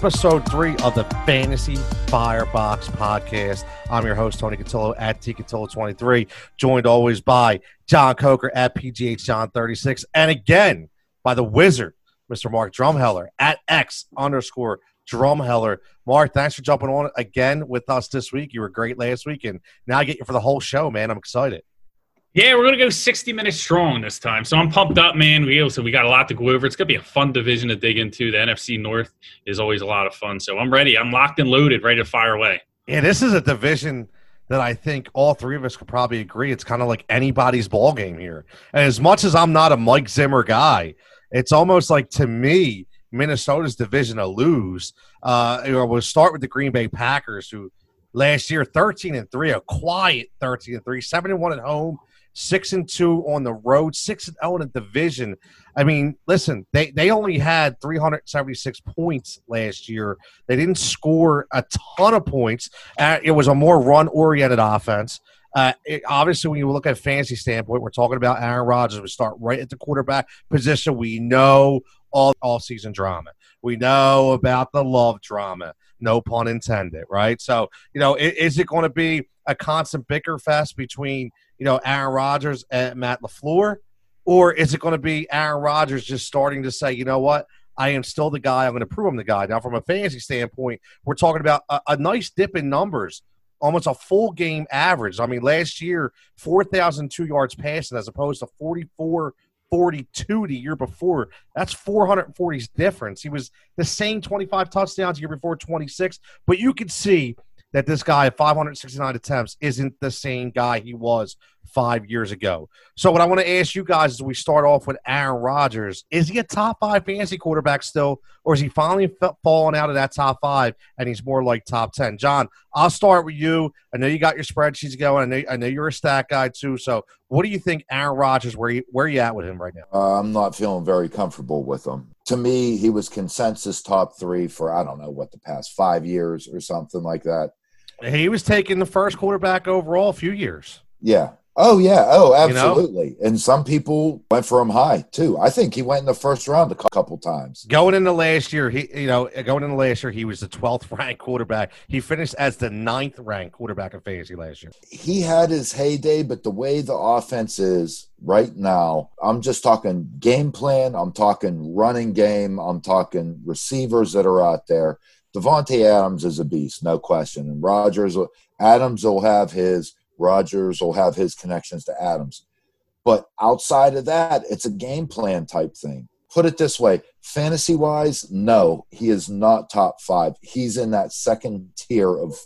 episode three of the Fantasy Firebox podcast. I'm your host, Tony Cotillo at tcotillo23, joined always by John Coker at PGH John 36 and again by the wizard, Mr. Mark Drumheller at X underscore Drumheller. Mark, thanks for jumping on again with us this week. You were great last week, and now I get you for the whole show, man. I'm excited. Yeah, we're gonna go 60 minutes strong this time, so I'm pumped up, man. We also we got a lot to go over. It's gonna be a fun division to dig into. The NFC North is always a lot of fun, so I'm ready. I'm locked and loaded, ready to fire away. Yeah, this is a division that I think all three of us could probably agree it's kind of like anybody's ball game here. And as much as I'm not a Mike Zimmer guy, it's almost like to me Minnesota's division to lose. Uh, we'll start with the Green Bay Packers, who last year 13 and three, a quiet 13 and three, seven and one at home six and two on the road, six and zero oh in the division. I mean, listen, they they only had 376 points last year. They didn't score a ton of points. Uh, it was a more run oriented offense. Uh, it, obviously, when you look at a fantasy standpoint, we're talking about Aaron Rodgers. We start right at the quarterback position. We know all all season drama. We know about the love drama. No pun intended, right? So, you know, is, is it going to be a constant bicker fest between you know, Aaron Rodgers and Matt LaFleur? Or is it going to be Aaron Rodgers just starting to say, you know what? I am still the guy. I'm going to prove I'm the guy. Now, from a fantasy standpoint, we're talking about a, a nice dip in numbers, almost a full game average. I mean, last year, 4,002 yards passing as opposed to 44 42 the year before. That's 440's difference. He was the same 25 touchdowns the year before 26, but you can see – that this guy at 569 attempts isn't the same guy he was five years ago. So, what I want to ask you guys as we start off with Aaron Rodgers is he a top five fantasy quarterback still, or is he finally falling out of that top five and he's more like top 10? John, I'll start with you. I know you got your spreadsheets going. I know, I know you're a stat guy too. So, what do you think Aaron Rodgers, where you, where are you at with him right now? Uh, I'm not feeling very comfortable with him. To me, he was consensus top three for, I don't know, what, the past five years or something like that he was taking the first quarterback overall a few years. Yeah. Oh yeah. Oh, absolutely. You know? And some people went for him high too. I think he went in the first round a couple times. Going into last year, he you know going into last year he was the twelfth ranked quarterback. He finished as the ninth ranked quarterback in fantasy last year. He had his heyday, but the way the offense is right now, I'm just talking game plan. I'm talking running game. I'm talking receivers that are out there Davante Adams is a beast, no question. And Rodgers, Adams will have his. Rodgers will have his connections to Adams. But outside of that, it's a game plan type thing. Put it this way fantasy wise, no, he is not top five. He's in that second tier of,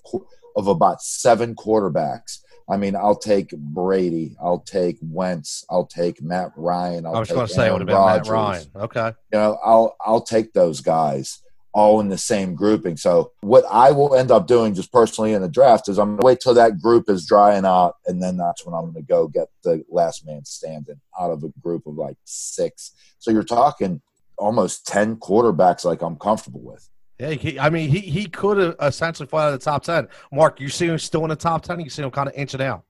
of about seven quarterbacks. I mean, I'll take Brady, I'll take Wentz, I'll take Matt Ryan. I'll i was going to say, what about Rodgers. Matt Ryan? Okay, you know, I'll I'll take those guys all in the same grouping. So what I will end up doing just personally in the draft is I'm going to wait till that group is drying out, and then that's when I'm going to go get the last man standing out of a group of like six. So you're talking almost ten quarterbacks like I'm comfortable with. Yeah, he, I mean, he he could have essentially fall out of the top ten. Mark, you see him still in the top ten. You see him kind of inching out.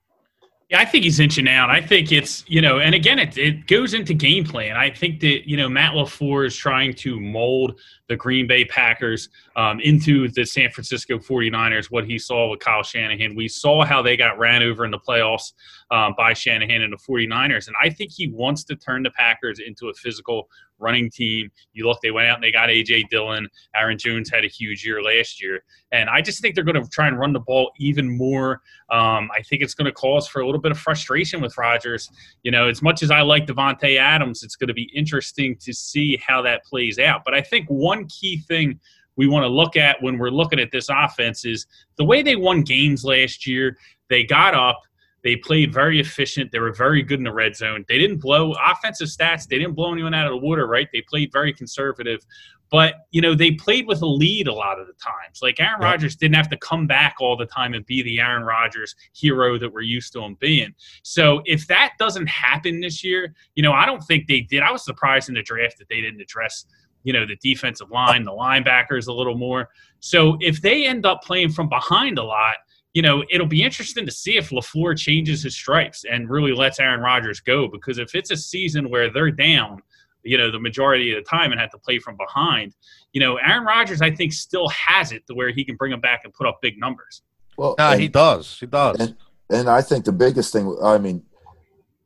Yeah, I think he's inching out. I think it's, you know, and again, it, it goes into game plan. I think that, you know, Matt LaFleur is trying to mold the Green Bay Packers um, into the San Francisco 49ers, what he saw with Kyle Shanahan. We saw how they got ran over in the playoffs um, by Shanahan and the 49ers. And I think he wants to turn the Packers into a physical running team. You look, they went out and they got A.J. Dillon. Aaron Jones had a huge year last year. And I just think they're going to try and run the ball even more. Um, I think it's going to cause for a little bit of frustration with Rodgers. You know, as much as I like Davante Adams, it's going to be interesting to see how that plays out. But I think one key thing we want to look at when we're looking at this offense is the way they won games last year. They got up – they played mm-hmm. very efficient. They were very good in the red zone. They didn't blow offensive stats. They didn't blow anyone out of the water, right? They played very conservative. But, you know, they played with a lead a lot of the times. Like Aaron yeah. Rodgers didn't have to come back all the time and be the Aaron Rodgers hero that we're used to him being. So if that doesn't happen this year, you know, I don't think they did. I was surprised in the draft that they didn't address you know the defensive line, the linebackers a little more. So if they end up playing from behind a lot, you know, it'll be interesting to see if LaFleur changes his stripes and really lets Aaron Rodgers go because if it's a season where they're down, you know, the majority of the time and had to play from behind. You know, Aaron Rodgers, I think, still has it to where he can bring them back and put up big numbers. Well, uh, he does. He does. And, and I think the biggest thing, I mean,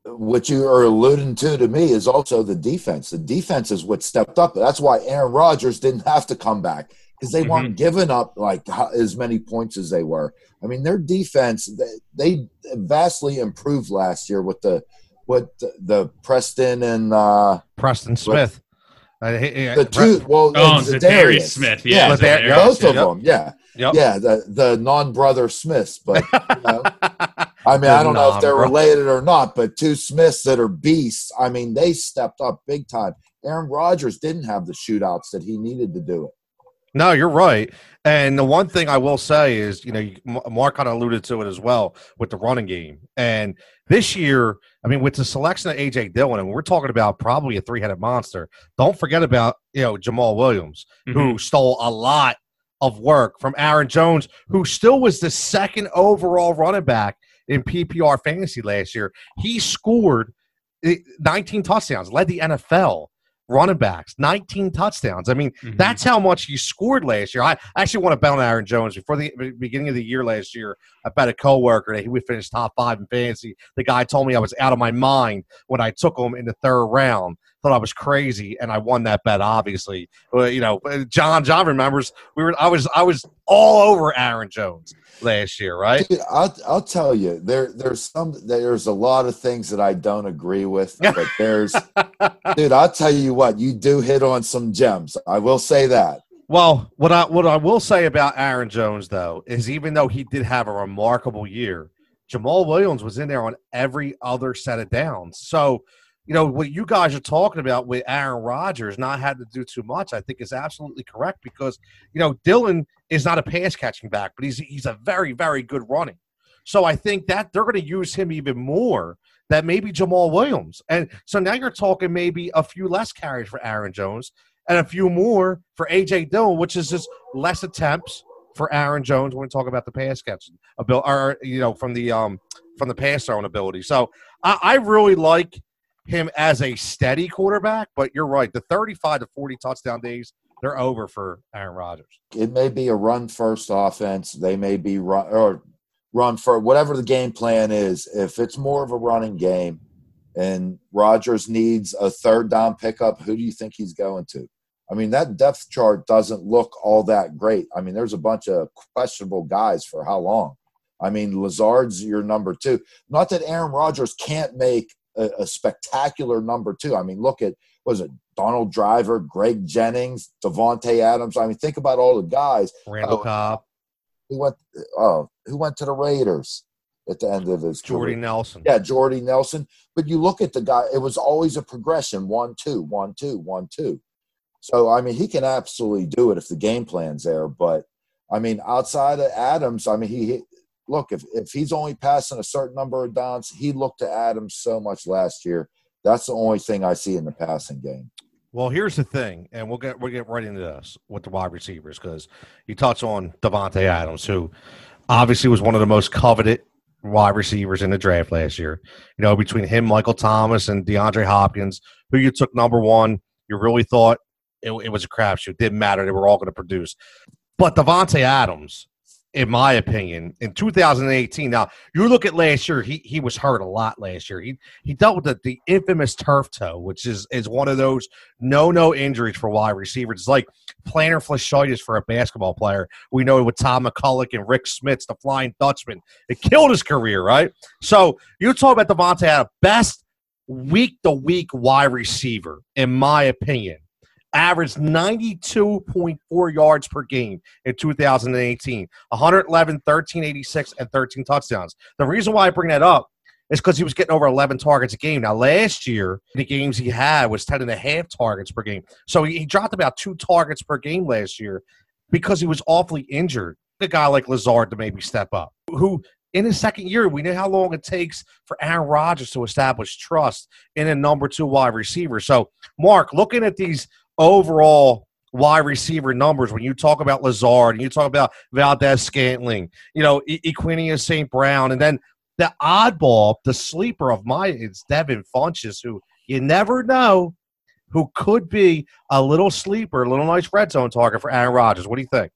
what you are alluding to to me is also the defense. The defense is what stepped up. That's why Aaron Rodgers didn't have to come back because they mm-hmm. weren't giving up like as many points as they were. I mean, their defense they, they vastly improved last year with the what the, the Preston and uh, Preston Smith. Uh, the two, well, oh, the Darius Smith, yeah, yeah both of yep. them, yeah, yep. yeah, the the non brother Smiths, but you know, I mean, I don't know if they're related or not, but two Smiths that are beasts. I mean, they stepped up big time. Aaron Rodgers didn't have the shootouts that he needed to do it. No, you're right. And the one thing I will say is, you know, Mark kind of alluded to it as well with the running game. And this year, I mean, with the selection of AJ Dillon, and we're talking about probably a three-headed monster. Don't forget about you know Jamaal Williams, mm-hmm. who stole a lot of work from Aaron Jones, who still was the second overall running back in PPR fantasy last year. He scored eh, 19 touchdowns, led the NFL running backs, 19 touchdowns. I mean, mm-hmm. that's how much he scored last year. I actually want to bet on Aaron Jones before the beginning of the year last year. I bet a coworker that he would finish top five in fantasy. The guy told me I was out of my mind when I took him in the third round. Thought I was crazy, and I won that bet. Obviously, you know, John. John remembers we were. I was. I was all over Aaron Jones last year, right? Dude, I'll, I'll tell you, there there's some there's a lot of things that I don't agree with, but there's dude, I'll tell you what, you do hit on some gems. I will say that. Well, what I what I will say about Aaron Jones though is even though he did have a remarkable year, Jamaal Williams was in there on every other set of downs. So you know what you guys are talking about with Aaron Rodgers not having to do too much, I think is absolutely correct because you know Dillon is not a pass catching back, but he's he's a very very good running. So I think that they're going to use him even more than maybe Jamaal Williams, and so now you're talking maybe a few less carries for Aaron Jones and a few more for AJ Dillon, which is just less attempts for Aaron Jones when we talk about the pass catching ability, or you know from the um from the pass throwing ability. So I, I really like him as a steady quarterback, but you're right. The 35 to 40 touchdown days, they're over for Aaron Rodgers. It may be a run first offense. They may be run or run for whatever the game plan is. If it's more of a running game and Rodgers needs a third down pickup, who do you think he's going to? I mean, that depth chart doesn't look all that great. I mean, there's a bunch of questionable guys for how long. I mean, Lazard's your number two. Not that Aaron Rodgers can't make a, a spectacular number two. I mean, look at was it Donald Driver, Greg Jennings, Davante Adams. I mean, think about all the guys. Randall uh, Cobb. Who went? Oh, who went to the Raiders at the end of his Jordy career? Nelson. Yeah, Jordy Nelson. But you look at the guy; it was always a progression: one, two, one, two, one, two. So I mean, he can absolutely do it if the game plan's there. But I mean, outside of Adams, I mean, he look, if, if he's only passing a certain number of downs, he looked to Adams so much last year. That's the only thing I see in the passing game. Well, here's the thing, and we'll get we'll get right into this with the wide receivers because you touch on Davante Adams, who obviously was one of the most coveted wide receivers in the draft last year. You know, between him, Michael Thomas, and DeAndre Hopkins, who you took number one, you really thought it, it was a crapshoot. Didn't matter; they were all going to produce. But Davante Adams in my opinion, in 2018. Now, you look at last year; he he was hurt a lot last year. He he dealt with the, the infamous turf toe, which is is one of those no no injuries for wide receivers. It's like plantar fasciitis for a basketball player. We know with Tom McCulloch and Rick Smits, the Flying Dutchman, it killed his career, right? So you talk about Davante Adams, best week to week wide receiver, in my opinion averaged 92.4 yards per game in 2018, 111, 1386, and 13 touchdowns. The reason why I bring that up is because he was getting over 11 targets a game. Now, last year, the games he had was 10 and a half targets per game. So he, he dropped about two targets per game last year because he was awfully injured. A guy like Lazard to maybe step up, who in his second year, we know how long it takes for Aaron Rodgers to establish trust in a number two wide receiver. So, Mark, looking at these overall wide receiver numbers when you talk about Lazard and you talk about Valdes-Scantling, you know, Equanimeous St. Brown, and then the oddball, the sleeper of my is Devin Funchess, who you never know. who could be a little sleeper, a little nice red zone target for Aaron Rodgers. What do you think?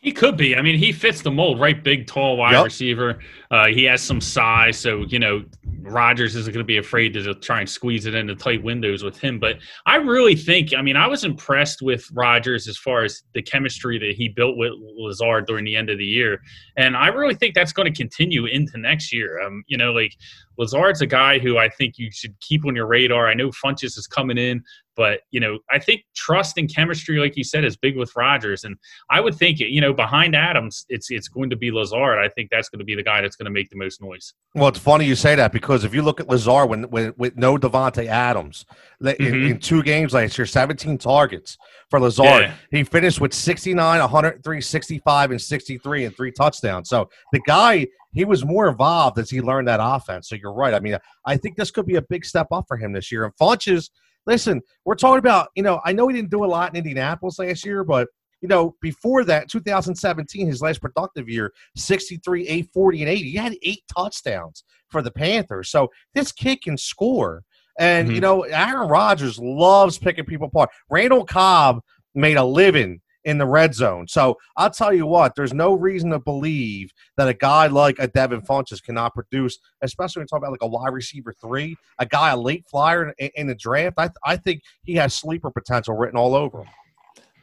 He could be. I mean, he fits the mold, right? Big, tall wide yep. receiver. Uh, he has some size, so you know Rodgers isn't going to be afraid to try and squeeze it into tight windows with him. But I really think, I mean, I was impressed with Rodgers as far as the chemistry that he built with Lazard during the end of the year, and I really think that's going to continue into next year. Um, you know, like Lazard's a guy who I think you should keep on your radar. I know Funchess is coming in, but you know, I think trust and chemistry, like you said, is big with Rodgers, and I would think you know behind Adams, it's it's going to be Lazard. I think that's going to be the guy that's going to make the most noise. Well, it's funny you say that because if you look at Lazard when, when with no Davante Adams mm-hmm. in, in, two games last year, 17 targets for Lazard. Yeah. He finished with 69, 103, 65, and 63 and three touchdowns. So the guy he was more involved as he learned that offense. So you're right. I mean, I think this could be a big step up for him this year. And Funchess, listen, we're talking about, you know, I know he didn't do a lot in Indianapolis last year, but you know, before that, 2017, his last productive year, 63, 840, and 80. He had eight touchdowns for the Panthers. So this kid can score. And, mm-hmm. you know, Aaron Rodgers loves picking people apart. Randall Cobb made a living in the red zone. So I'll tell you what, there's no reason to believe that a guy like a Devin Funchess cannot produce, especially when you talk about like a wide receiver three, a guy, a late flyer in, in the draft. I, I think he has sleeper potential written all over him.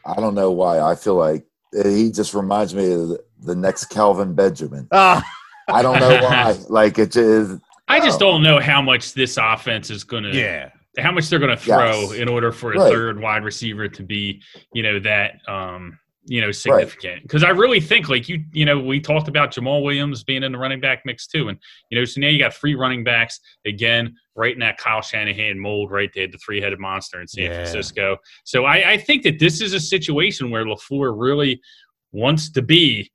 I don't know why. I feel like he just reminds me of the, the next Kelvin Benjamin. Uh. I don't know why. Like it just. I just don't know how much this offense is going to. Yeah how much they're going to throw yes. in order for a right. third wide receiver to be, you know, that um, you know, significant. Because right. I really think, like you, you know, we talked about Jamaal Williams being in the running back mix too, and you know, so now you got three running backs again, right in that Kyle Shanahan mold, right there, the three-headed monster in San yeah. Francisco. So I, I think that this is a situation where Lafleur really wants to be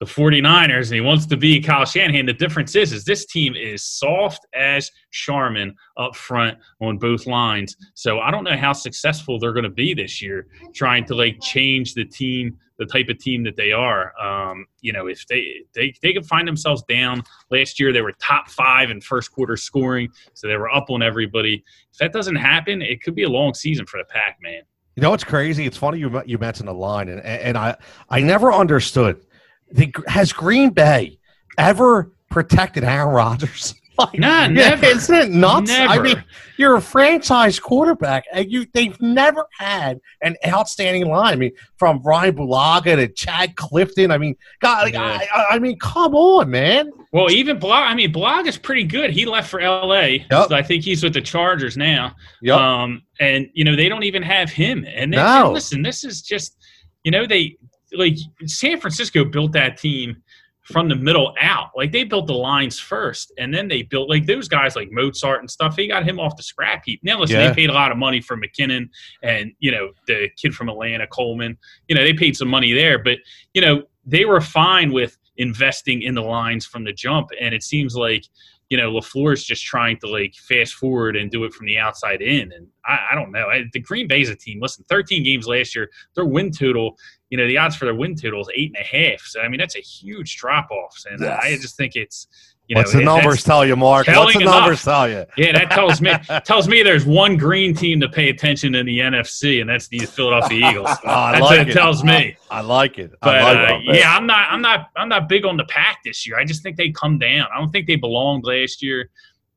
the 49ers and he wants to be Kyle Shanahan. The difference is, is this team is soft as Charmin up front on both lines. So I don't know how successful they're going to be this year trying to like change the team, the type of team that they are. Um, you know, if they, they, they can find themselves down last year, they were top five in first quarter scoring. So they were up on everybody. If that doesn't happen, it could be a long season for the pack, man. You know it's crazy? It's funny you you mentioned the line, and and I I never understood the, has Green Bay ever protected Aaron Rodgers? like, nah, never. Isn't it nuts? Never. I mean, you're a franchise quarterback, and you they've never had an outstanding line. I mean, from Brian Bulaga to Chad Clifton. I mean, God, like, yeah. I, I, mean, come on, man. Well, even Bulaga. I mean, Bulaga's pretty good. He left for L.A. Yep. So I think he's with the Chargers now. Yep. Um, and you know they don't even have him. And, they, no. and listen, this is just, you know, they like San Francisco built that team from the middle out. Like they built the lines first, and then they built like those guys like Mostert and stuff. They got him off the scrap heap. Now listen, yeah. they paid a lot of money for McKinnon and you know the kid from Atlanta, Coleman. You know they paid some money there, but you know they were fine with investing in the lines from the jump. And it seems like you know, LaFleur is just trying to like fast forward and do it from the outside in. And I, I don't know. I, the Green Bay's a team. Listen, 13 games last year, their win total, you know, the odds for their win total is eight and a half. So, I mean, that's a huge drop off. And yes. I just think it's, you know, What's the numbers tell you, Mark? What's the enough. numbers tell you? Yeah, that tells me tells me there's one green team to pay attention in the NFC, and that's the Philadelphia Eagles. oh, that's like what it, it tells me. I, I like it. But like uh, yeah, I'm not I'm not I'm not big on the pack this year. I just think they come down. I don't think they belonged last year.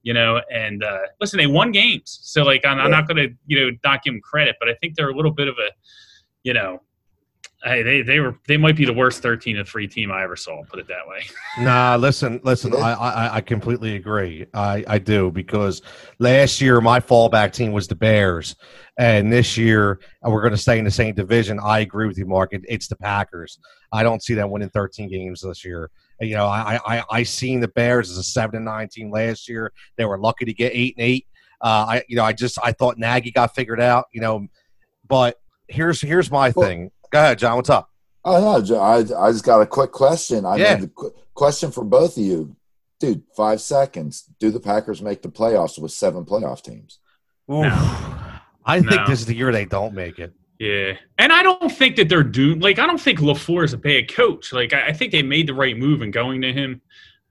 You know, and uh, listen, they won games, so like I'm, yeah. I'm not going to you know not give them credit, but I think they're a little bit of a you know Hey, they they were they might be the worst thirteen to three team I ever saw. Put it that way. Nah, listen, listen. I, I I completely agree. I I do because last year my fallback team was the Bears, and this year we're going to stay in the same division. I agree with you, Mark. It, it's the Packers. I don't see them winning thirteen games this year. You know, I I I seen the Bears as a seven and nine team last year. They were lucky to get eight and eight. Uh, I you know I just I thought Nagy got figured out. You know, but here's here's my well, thing Go ahead, John. What's up? Oh no, I I just got a quick question. I yeah. mean, qu- question for both of you, dude. Five seconds. Do the Packers make the playoffs with seven playoff teams? No. I think no. this is the year they don't make it. Yeah, and I don't think that they're doomed. Like, I don't think Lafleur is a bad coach. Like, I, I think they made the right move in going to him.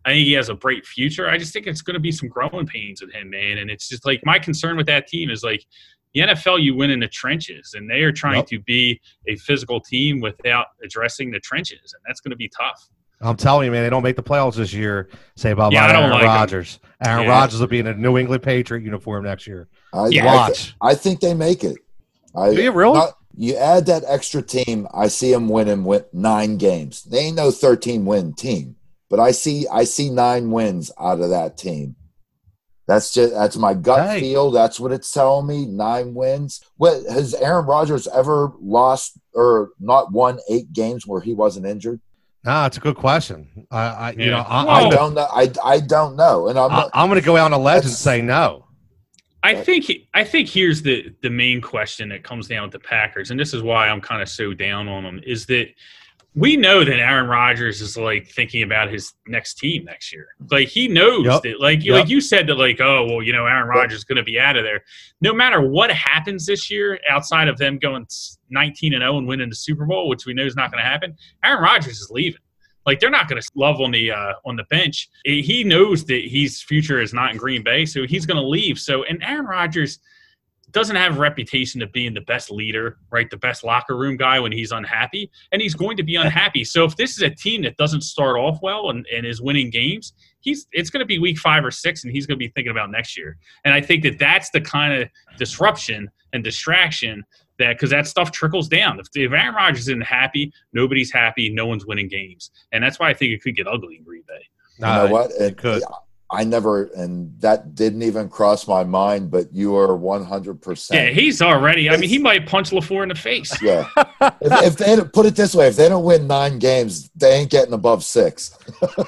I think he has a bright future. I just think it's going to be some growing pains with him, man. And it's just like my concern with that team is like The NFL, you win in the trenches, and they are trying Yep. to be a physical team without addressing the trenches, and that's going to be tough. I'm telling you, man, they don't make the playoffs this year. Say bye Yeah, bye to Aaron like 'em. Rodgers. Aaron Yeah. Rodgers will be in a New England Patriot uniform next year. I, Yeah. I, thi- Watch. I think they make it. I, Do you really? not- you add that extra team, I see them winning win nine games. They ain't no thirteen win team, but I see I see nine wins out of that team. That's just that's my gut Hey. feel. That's what it's telling me. Nine wins. What has Aaron Rodgers ever lost or not won eight games where he wasn't injured? Nah, it's a good question. I, I you know, I, Well- I don't know. I, I don't know, and I'm I, not, I'm going to go out on a ledge and say no. I think I think here's the the main question that comes down with the Packers, and this is why I'm kind of so down on them, is that we know that Aaron Rodgers is like thinking about his next team next year. Like he knows Yep. that, like Yep. like you said that, like oh well, you know Aaron Rodgers is going to be out of there. No matter what happens this year, outside of them going 19 and 0 and winning the Super Bowl, which we know is not going to happen, Aaron Rodgers is leaving. Like they're not going to love on the uh, on the bench. He knows that his future is not in Green Bay, so he's going to leave. So and Aaron Rodgers doesn't have a reputation of being the best leader, right? The best locker room guy when he's unhappy, and he's going to be unhappy. So if this is a team that doesn't start off well and, and is winning games, he's it's going to be week five or six, and he's going to be thinking about next year. And I think that that's the kind of disruption and distraction that because that stuff trickles down. If, if Aaron Rodgers isn't happy, nobody's happy. No one's winning games, and that's why I think it could get ugly in Green Bay. You know what? It It- could. I never, and that didn't even cross my mind. But you are 100%. Yeah, he's already. I mean, he might punch Lafleur in the face. Yeah. if, if they put it this way, if they don't win nine games, they ain't getting above six.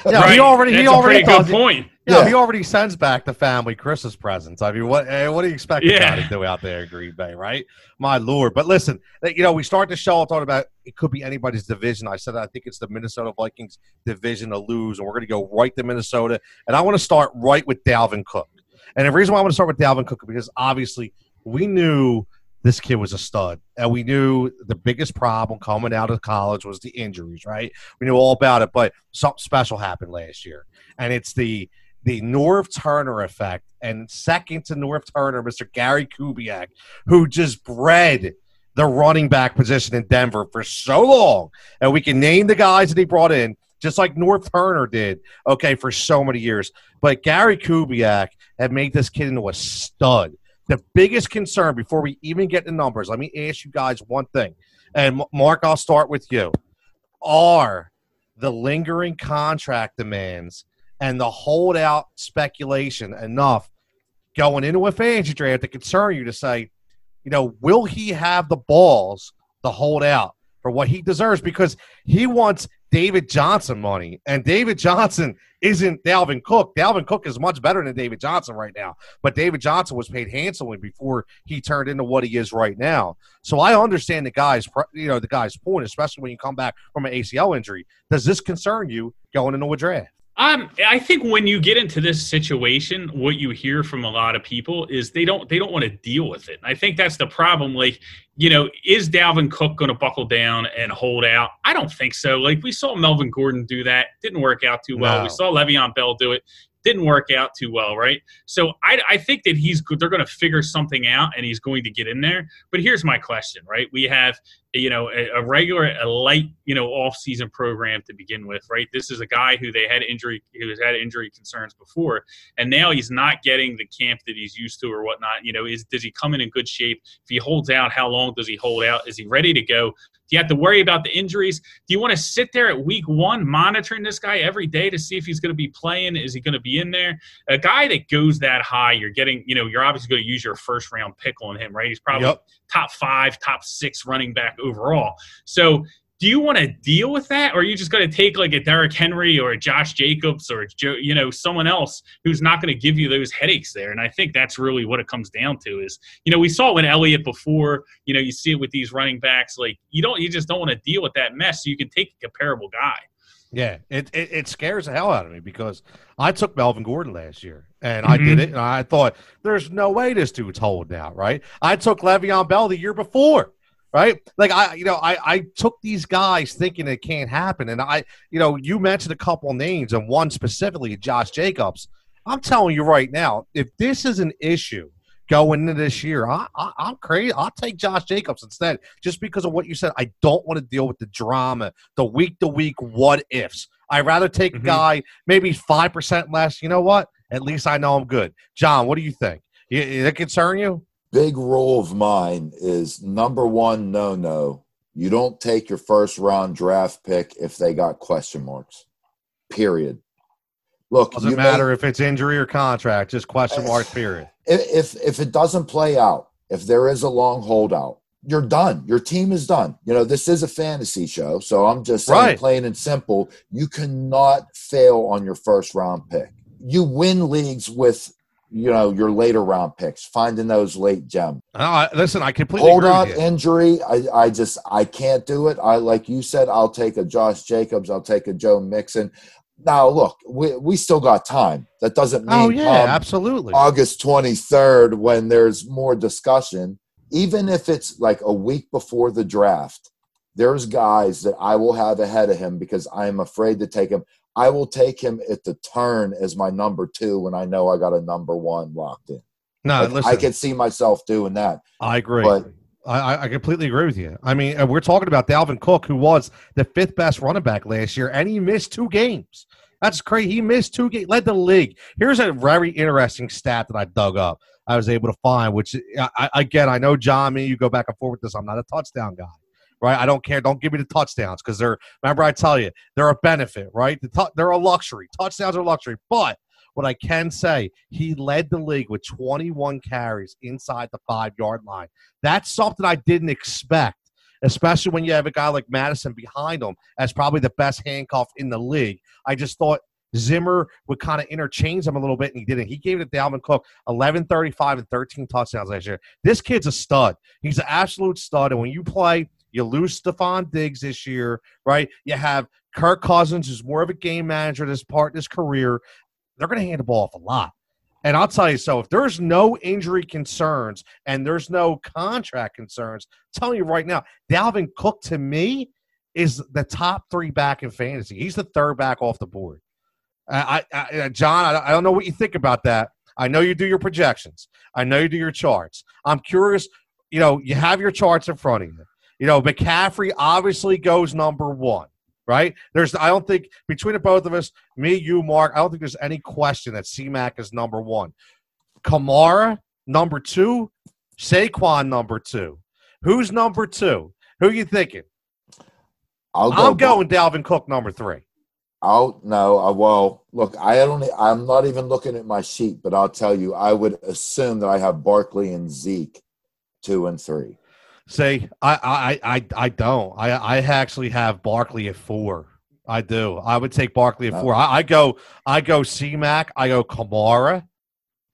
Yeah, Right. he already he That's a already pretty does good point. Yeah, Yeah. he already sends back the family Christmas presents. I mean, what eh, what do you expect Yeah. to do out there in Green Bay, right? My lord! But listen, eh, you know, we start the show talking about it could be anybody's division. I said I think it's the Minnesota Vikings division to lose, and we're going to go right to Minnesota. And I want to start right with Dalvin Cook. And the reason why I want to start with Dalvin Cook is because obviously we knew this kid was a stud, and we knew the biggest problem coming out of college was the injuries, right? We knew all about it, but something special happened last year, and it's the the Norv Turner effect, and second to Norv Turner, Mr. Gary Kubiak, who just bred the running back position in Denver for so long, and we can name the guys that he brought in, just like Norv Turner did, okay, for so many years. But Gary Kubiak had made this kid into a stud. The biggest concern before we even get the numbers, let me ask you guys one thing. And Mark, I'll start with you. Are the lingering contract demands and the holdout speculation enough going into a fantasy draft to concern you to say, you know, will he have the balls to hold out for what he deserves? Because he wants David Johnson money, and David Johnson isn't Dalvin Cook. Dalvin Cook is much better than David Johnson right now, but David Johnson was paid handsomely before he turned into what he is right now. So I understand the guy's, you know, the guy's point, especially when you come back from an ACL injury. Does this concern you going into a draft? Um, I think when you get into this situation, what you hear from a lot of people is they don't they don't want to deal with it. And I think that's the problem. Like, you know, is Dalvin Cook going to buckle down and hold out? I don't think so. Like we saw Melvin Gordon do that, didn't work out too well. No. We saw Le'Veon Bell do it, didn't work out too well, right? So I, I think that he's they're going to figure something out and he's going to get in there. But here's my question, right? We have you know a, a regular a light you know off season program to begin with right this is a guy who they had injury who has had injury concerns before and now he's not getting the camp that he's used to or whatnot you know is does he come in in good shape if he holds out how long does he hold out is he ready to go do you have to worry about the injuries do you want to sit there at week one monitoring this guy every day to see if he's going to be playing is he going to be in there a guy that goes that high you're getting you know you're obviously going to use your first round pick on him right he's probably Yep. top five, top six running back overall. So do you want to deal with that, or are you just going to take like a Derrick Henry or a Josh Jacobs or Joe, you know, someone else who's not going to give you those headaches there? And I think that's really what it comes down to. Is you know we saw it with Elliott before. You know you see it with these running backs. Like you don't, you just don't want to deal with that mess. So you can take a comparable guy. Yeah, it, it it scares the hell out of me because I took Melvin Gordon last year and I Mhm. did it and I thought there's no way this dude's holding out, right? I took Le'Veon Bell the year before, right? Like I, you know, I I took these guys thinking it can't happen, and I, you know, you mentioned a couple names and one specifically, Josh Jacobs. I'm telling you right now, if this is an issue going into this year. I, I, I'm crazy. I'll take Josh Jacobs instead, just because of what you said. I don't want to deal with the drama, the week to week what ifs. I'd rather take Mhm. a guy maybe five percent less. You know what? At least I know I'm good. John, what do you think? Y- it concern you? Big rule of mine is number one no no. You don't take your first round draft pick if they got question marks. Period. Look, Doesn't you may- matter if it's injury or contract, just question mark. Period. if if it doesn't play out, if there is a long holdout, you're done. Your team is done. You know, this is a fantasy show, so I'm just saying Right. plain and simple, you cannot fail on your first round pick. You win leagues with you know your later round picks, finding those late gems. I, listen, I completely Hold agree on, with you. injury. I, I just I can't do it. I like you said, I'll take a Josh Jacobs, I'll take a Joe Mixon. Now look, we we still got time. That doesn't oh, mean Oh yeah, come absolutely. August 23rd when there's more discussion, even if it's like a week before the draft, there's guys that I will have ahead of him because I'm afraid to take him. I will take him at the turn as my number two when I know I got a number one locked in. no, Like, I can see myself doing that. I agree. But I, I- completely agree with you. I mean, we're talking about Dalvin Cook, who was the fifth best running back last year, and he missed two games. That's crazy. He missed two games, led the league. Here's a very interesting stat that I dug up. I was able to find, which I, I, again, I know John, me, you go back and forth with this. I'm not a touchdown guy, right? I don't care. Don't give me the touchdowns because they're. Remember, I tell you, they're a benefit, right? The tou- they're a luxury. Touchdowns are luxury, but what I can say, he led the league with 21 carries inside the five yard line. That's something I didn't expect, especially when you have a guy like Madison behind him as probably the best handcuff in the league. I just thought Zimmer would kind of interchange them a little bit, and he didn't. He gave it to Dalvin Cook 11, 35, and 13 touchdowns last year. This kid's a stud. He's an absolute stud. And when you play, you lose Stefon Diggs this year, right? You have Kirk Cousins, who's more of a game manager this part in his career. They're going to hand the ball off a lot. And I'll tell you so, if there's no injury concerns and there's no contract concerns, I'm telling you right now, Dalvin Cook to me is the top three back in fantasy. He's the third back off the board. I, I, I uh, John, I don't know what you think about that. I know you do your projections. I know you do your charts. I'm curious. You know, you have your charts in front of you. You know, McCaffrey obviously goes number one, right? There's, I don't think between the both of us, me, you, Mark, I don't think there's any question that CMAC is number one. Kamara number two, Saquon number two. Who's number two? Who are you thinking? I'll go. I'm going Dalvin Cook number three. I'll no. I, well, look, I don't. I'm not even looking at my sheet, but I'll tell you, I would assume that I have Barkley and Zeke two and three. Say, I, I, I, I don't. I, I actually have Barkley at four. I do. I would take Barkley at four. I, I go, I go C-Mac. I go Kamara,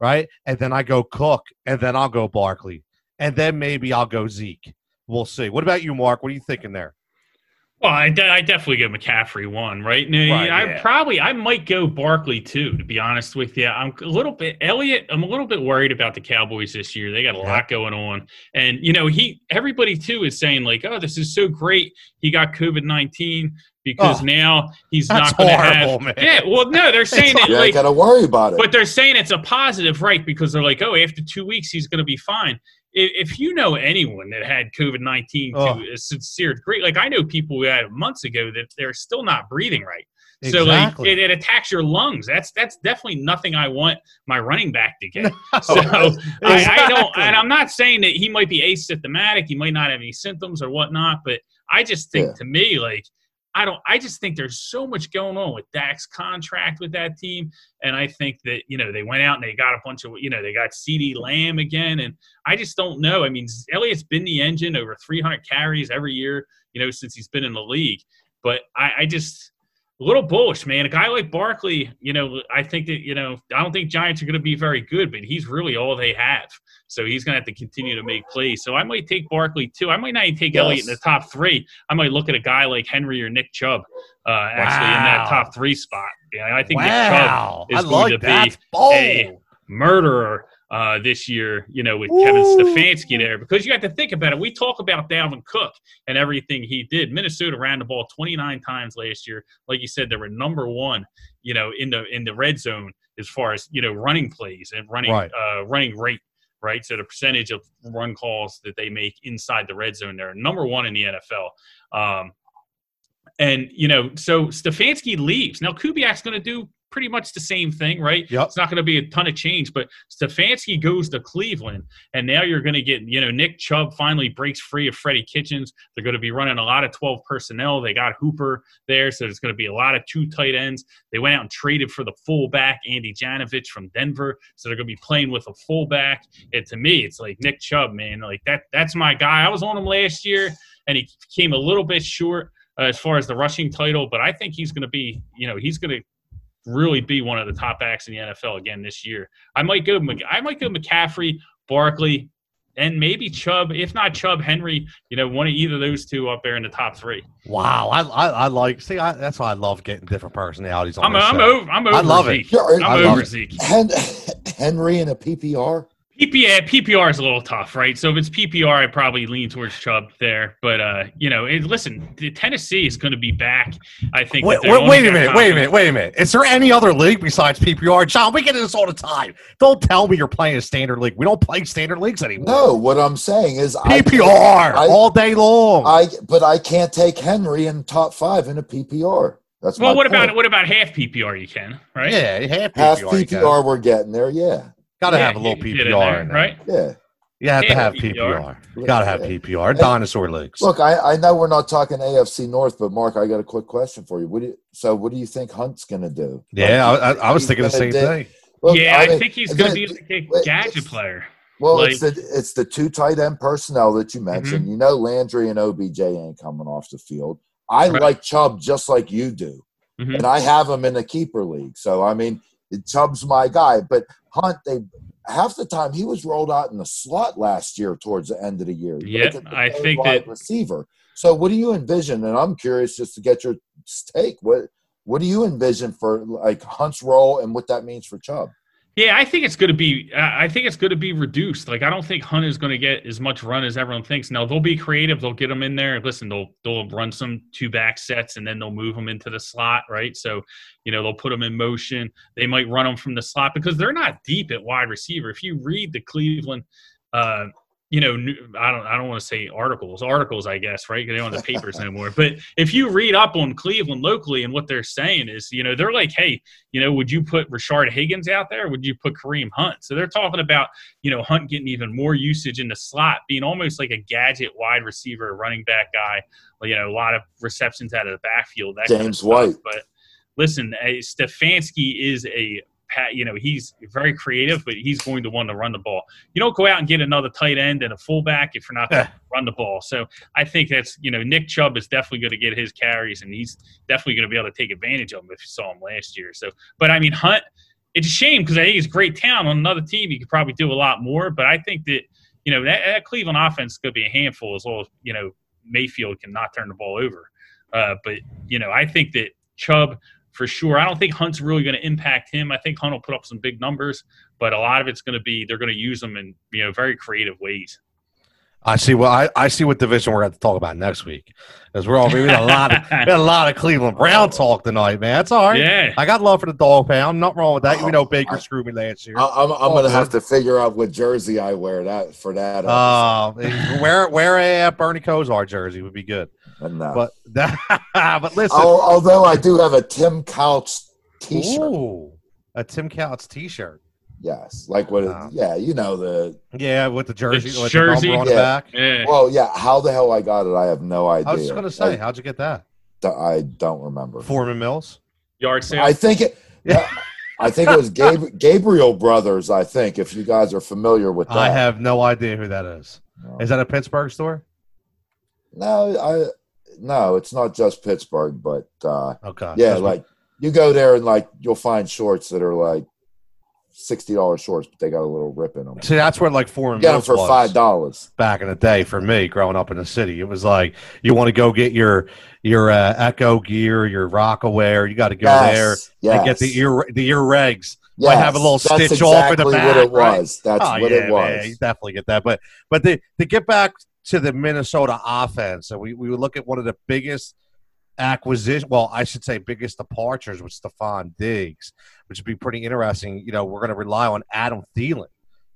right, and then I go Cook, and then I'll go Barkley, and then maybe I'll go Zeke. We'll see. What about you, Mark? What are you thinking there? Well, I, de- I definitely go McCaffrey one, right? No, Right, I yeah. probably I might go Barkley too. To be honest with you, I'm a little bit Elliott. I'm a little bit worried about the Cowboys this year. They got a Yeah. lot going on, and you know he everybody too is saying like, oh, this is so great. He got COVID nineteen because Oh, now he's that's not going to have. man. Yeah, well, no, they're saying it You like got to worry about it. but they're saying it's a positive, right? Because they're like, oh, after two weeks, he's going to be fine. If, if you know anyone that had COVID 19 to Oh. a sincere degree, like I know people who had months ago that they're still not breathing right. Exactly. So like it, it attacks your lungs. That's that's definitely nothing I want my running back to get. No, So I, I don't, and I'm not saying that he might be asymptomatic, he might not have any symptoms or whatnot, but I just think Yeah. to me, like, I don't, I just think there's so much going on with Dak's contract with that team. And I think that, you know, they went out and they got a bunch of, you know, they got CeeDee Lamb again. And I just don't know. I mean, Elliott's been the engine over 300 carries every year, you know, since he's been in the league. But I, I just, a little bullish, man. A guy like Barkley, you know, I think that, you know, I don't think Giants are going to be very good, but he's really all they have. So he's going to have to continue to make plays. So I might take Barkley too. I might not even take Yes. Elliott in the top three. I might look at a guy like Henry or Nick Chubb, uh, actually in that top three spot. Yeah, I think Nick Chubb is I going like to be bold. a- murderer uh, this year, you know, with Kevin Stefanski there. Because you have to think about it. We talk about Dalvin Cook and everything he did. Minnesota ran the ball 29 times last year. Like you said, they were number one, you know, in the in the red zone as far as you know running plays and running Right. uh, running rate. right? So the percentage of run calls that they make inside the red zone, they're number one in the NFL. Um, and you know, so Stefanski leaves. Now Kubiak's going to do pretty much the same thing, right? Yep. It's not going to be a ton of change, but Stefanski goes to Cleveland, and now you're going to get, you know, Nick Chubb finally breaks free of Freddie Kitchens. They're going to be running a lot of 12 personnel. They got Hooper there, so there's going to be a lot of two tight ends. They went out and traded for the fullback, Andy Janovich from Denver, so they're going to be playing with a fullback. And to me, it's like Nick Chubb, man, like that. That's my guy. I was on him last year, and he came a little bit short. Uh, as far as the rushing title, but I think he's going to be, you know, he's going to really be one of the top backs in the NFL again this year. I might go. I might go McCaffrey, Barkley, and maybe Chubb. If not Chubb, Henry. You know, one of either of those two up there in the top three. Wow, I I, I like. See, I, that's why I love getting different personalities on. I'm this I'm show. over. I'm over. I love Zeke. it. I'm I love over it. Zeke. Henry in a PPR. PPR, PPR is a little tough, right? So if it's PPR, I probably lean towards Chubb there. But uh, you know, it, listen, the Tennessee is going to be back. I think. Wait, wait, wait a minute, wait a minute, wait a minute. Is there any other league besides PPR? John, we get this all the time. Don't tell me you're playing a standard league. We don't play standard leagues anymore. No, what I'm saying is PPR I- all day long. I but I can't take Henry in top five in a PPR. That's Well, my what about point. what about half PPR? You can, right? yeah, half half PPR. you. PPR? We're getting there. Yeah, Gotta Yeah, have a little you can get in PPR there, in there. right? yeah. You have to have PPR. PPR. You gotta have Yeah. PPR. Dinosaur leagues. Look, I, I know we're not talking AFC North, but Mark, I got a quick question for you. What do you, so what do you think Hunt's going to do? yeah, I, I, I was thinking the same dig- thing. Look, yeah, I, mean, think he's going to the- be like a gadget player. Well, like- it's the it's the two tight end personnel that you mentioned. Mm-hmm. You know, Landry and OBJ ain't coming off the field. I Right. like Chubb just like you do, Mhm. and I have him in a keeper league. So I mean, Chubb's my guy. But Hunt, they half the time he was rolled out in the slot last year towards the end of the year. Yeah, Like a- the I think that- receiver. So what do you envision? And I'm curious just to get your take. What what do you envision for like Hunt's role and what that means for Chubb? Yeah, I think it's going to be. I think it's going to be reduced. Like I don't think Hunt is going to get as much run as everyone thinks. Now they'll be creative. They'll get him in there. Listen, they'll they'll run some two back sets and then they'll move him into the slot, right? So, you know, they'll put him in motion. They might run him from the slot because they're not deep at wide receiver. If you read the Cleveland, uh, you know, I don't I don't want to say articles, articles, I guess, right? 'Cause They don't have the papers anymore. But if you read up on Cleveland locally and what they're saying is, you know, they're like, hey, you know, would you put Rashard Higgins out there? Would you put Kareem Hunt? So they're talking about, you know, Hunt getting even more usage in the slot, being almost like a gadget wide receiver, running back guy. You know, a lot of receptions out of the backfield. That kind of James. White. But listen, Stefanski is a pat. You know, he's very creative, but he's going to want to run the ball. You don't go out and get another tight end and a fullback if you're not going to run the ball. So I think that's you know Nick Chubb is definitely going to get his carries, and he's definitely going to be able to take advantage of him if you saw him last year. So, but I mean Hunt, it's a shame because I think he's a great talent on another team. He could probably do a lot more, but I think that you know that, that Cleveland offense to be a handful as well as you know Mayfield can not turn the ball over. Uh, but you know I think that Chubb for sure. I don't think Hunt's really going to impact him. I think Hunt will put up some big numbers, but a lot of it's going to be they're going to use them in you know very creative ways. I see what I, I see what division we're going to talk about next week because we're all we had a lot of we had a lot of Cleveland Brown talk tonight, man. That's all right. Yeah. I got love for the dog pound. Nothing wrong with that. You know, Baker I- screwed me last year. I, I'm, I'm Oh, going to have to figure out what jersey I wear that for that. Uh, wear wear a Bernie Kosar jersey would be good. Episode. no. But that, but listen, Al- although I do have a Tim Couch T-shirt. Ooh, a Tim Couch T-shirt. Yes, like what? Wow. Uh-huh. yeah, you know the. Yeah, with the jersey, The with jersey, the on yeah. the back. Yeah. Well, yeah. How the hell I got it? I have no idea. I was just going to say, how'd you get that? I, I don't remember. Forman Mills. Yard sale. I think it. Yeah. Uh, I think it was Gab- Gabriel Brothers. I think if you guys are familiar with that. I have no idea who that is. No. Is that a Pittsburgh store? No, I no, it's not just Pittsburgh, but uh, Okay. yeah, That's- like you go there and like you'll find shorts that are like sixty dollars shorts, but they got a little rip in them. See, that's where like Forman You get them for five dollars. back in the day for me growing up in the city. It was like you want to go get your your uh, Ecko gear, your Rocawear. You got to go there yes, and get the ear the ear regs. yes. might have a little That's stitch off in the exactly back, What it right? was. That's oh what yeah, it was. man, you definitely get that. But but the, to get back to the Minnesota offense, and we we look at one of the biggest acquisition. Well, I should say biggest departures with Stefon Diggs, which would be pretty interesting. You know, we're going to rely on Adam Thielen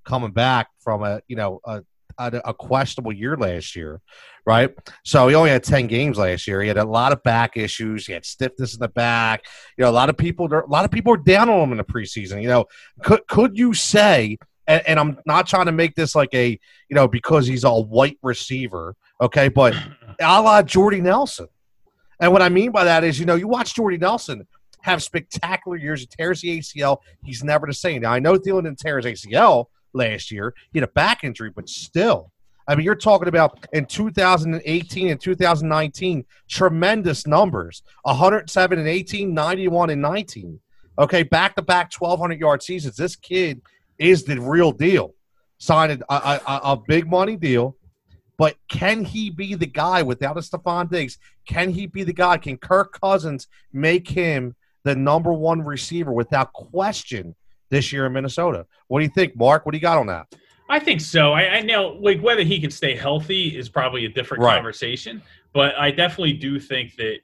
coming back from a you know a, a, a questionable year last year, right? So he only had ten games last year. He had a lot of back issues. He had stiffness in the back. You know, a lot of people a lot of people are down on him in the preseason. You know, could could you say? And, and I'm not trying to make this like a you know because he's a white receiver, okay? But a la Jordy Nelson. And what I mean by that is, you know, you watch Jordy Nelson have spectacular years. He tears the ACL. He's never the same. Now, I know Thielen didn't tear his ACL last year. He had a back injury, but still. I mean, you're talking about in 2018 and 2019, tremendous numbers 107 and 18, 91 and 19. Okay, back to back 1,200 yard seasons. This kid is the real deal. Signed a, a, a big money deal but can he be the guy without a Stefon Diggs? Can he be the guy? Can Kirk Cousins make him the number one receiver without question this year in Minnesota? What do you think, Mark? What do you got on that? I think so. I, I know, like whether he can stay healthy is probably a different right. conversation, but I definitely do think that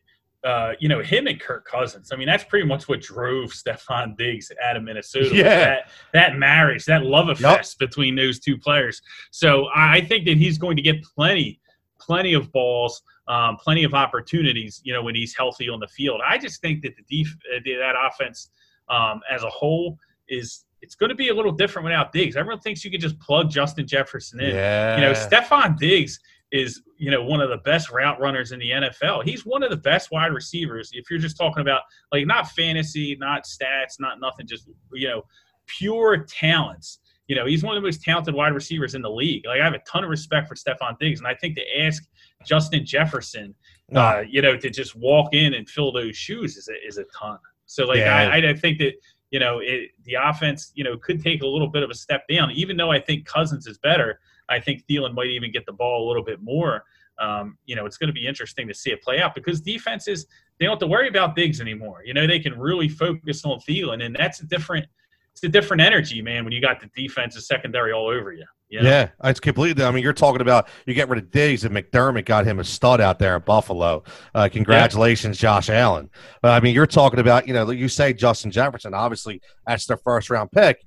uh, you know, him and Kirk Cousins. I mean, that's pretty much what drove Stefon Diggs out of Minnesota. Yeah. That, that marriage, that love affair yep. between those two players. So I think that he's going to get plenty, plenty of balls, um, plenty of opportunities, you know, when he's healthy on the field. I just think that the def- uh, that offense um, as a whole is it's going to be a little different without Diggs. Everyone thinks you can just plug Justin Jefferson in. Yeah. You know, Stefon Diggs is you know one of the best route runners in the NFL. He's one of the best wide receivers. If you're just talking about like not fantasy, not stats, not nothing, just you know pure talents. You know, he's one of the most talented wide receivers in the league. Like I have a ton of respect for Stefon Diggs, and I think to ask Justin Jefferson, uh, you know, to just walk in and fill those shoes is a, is a ton. So like yeah. I, I think that you know it, the offense you know could take a little bit of a step down, even though I think Cousins is better. I think Thielen might even get the ball a little bit more. Um, you know, it's going to be interesting to see it play out because defenses they don't have to worry about Diggs anymore. You know, they can really focus on Thielen, and that's a different it's a different energy, man. When you got the defensive secondary all over you. you know? Yeah, it's completely. I mean, you're talking about you get rid of Diggs and McDermott got him a stud out there in Buffalo. Uh, congratulations, yeah. Josh Allen. But I mean, you're talking about you know you say Justin Jefferson. Obviously, that's their first round pick.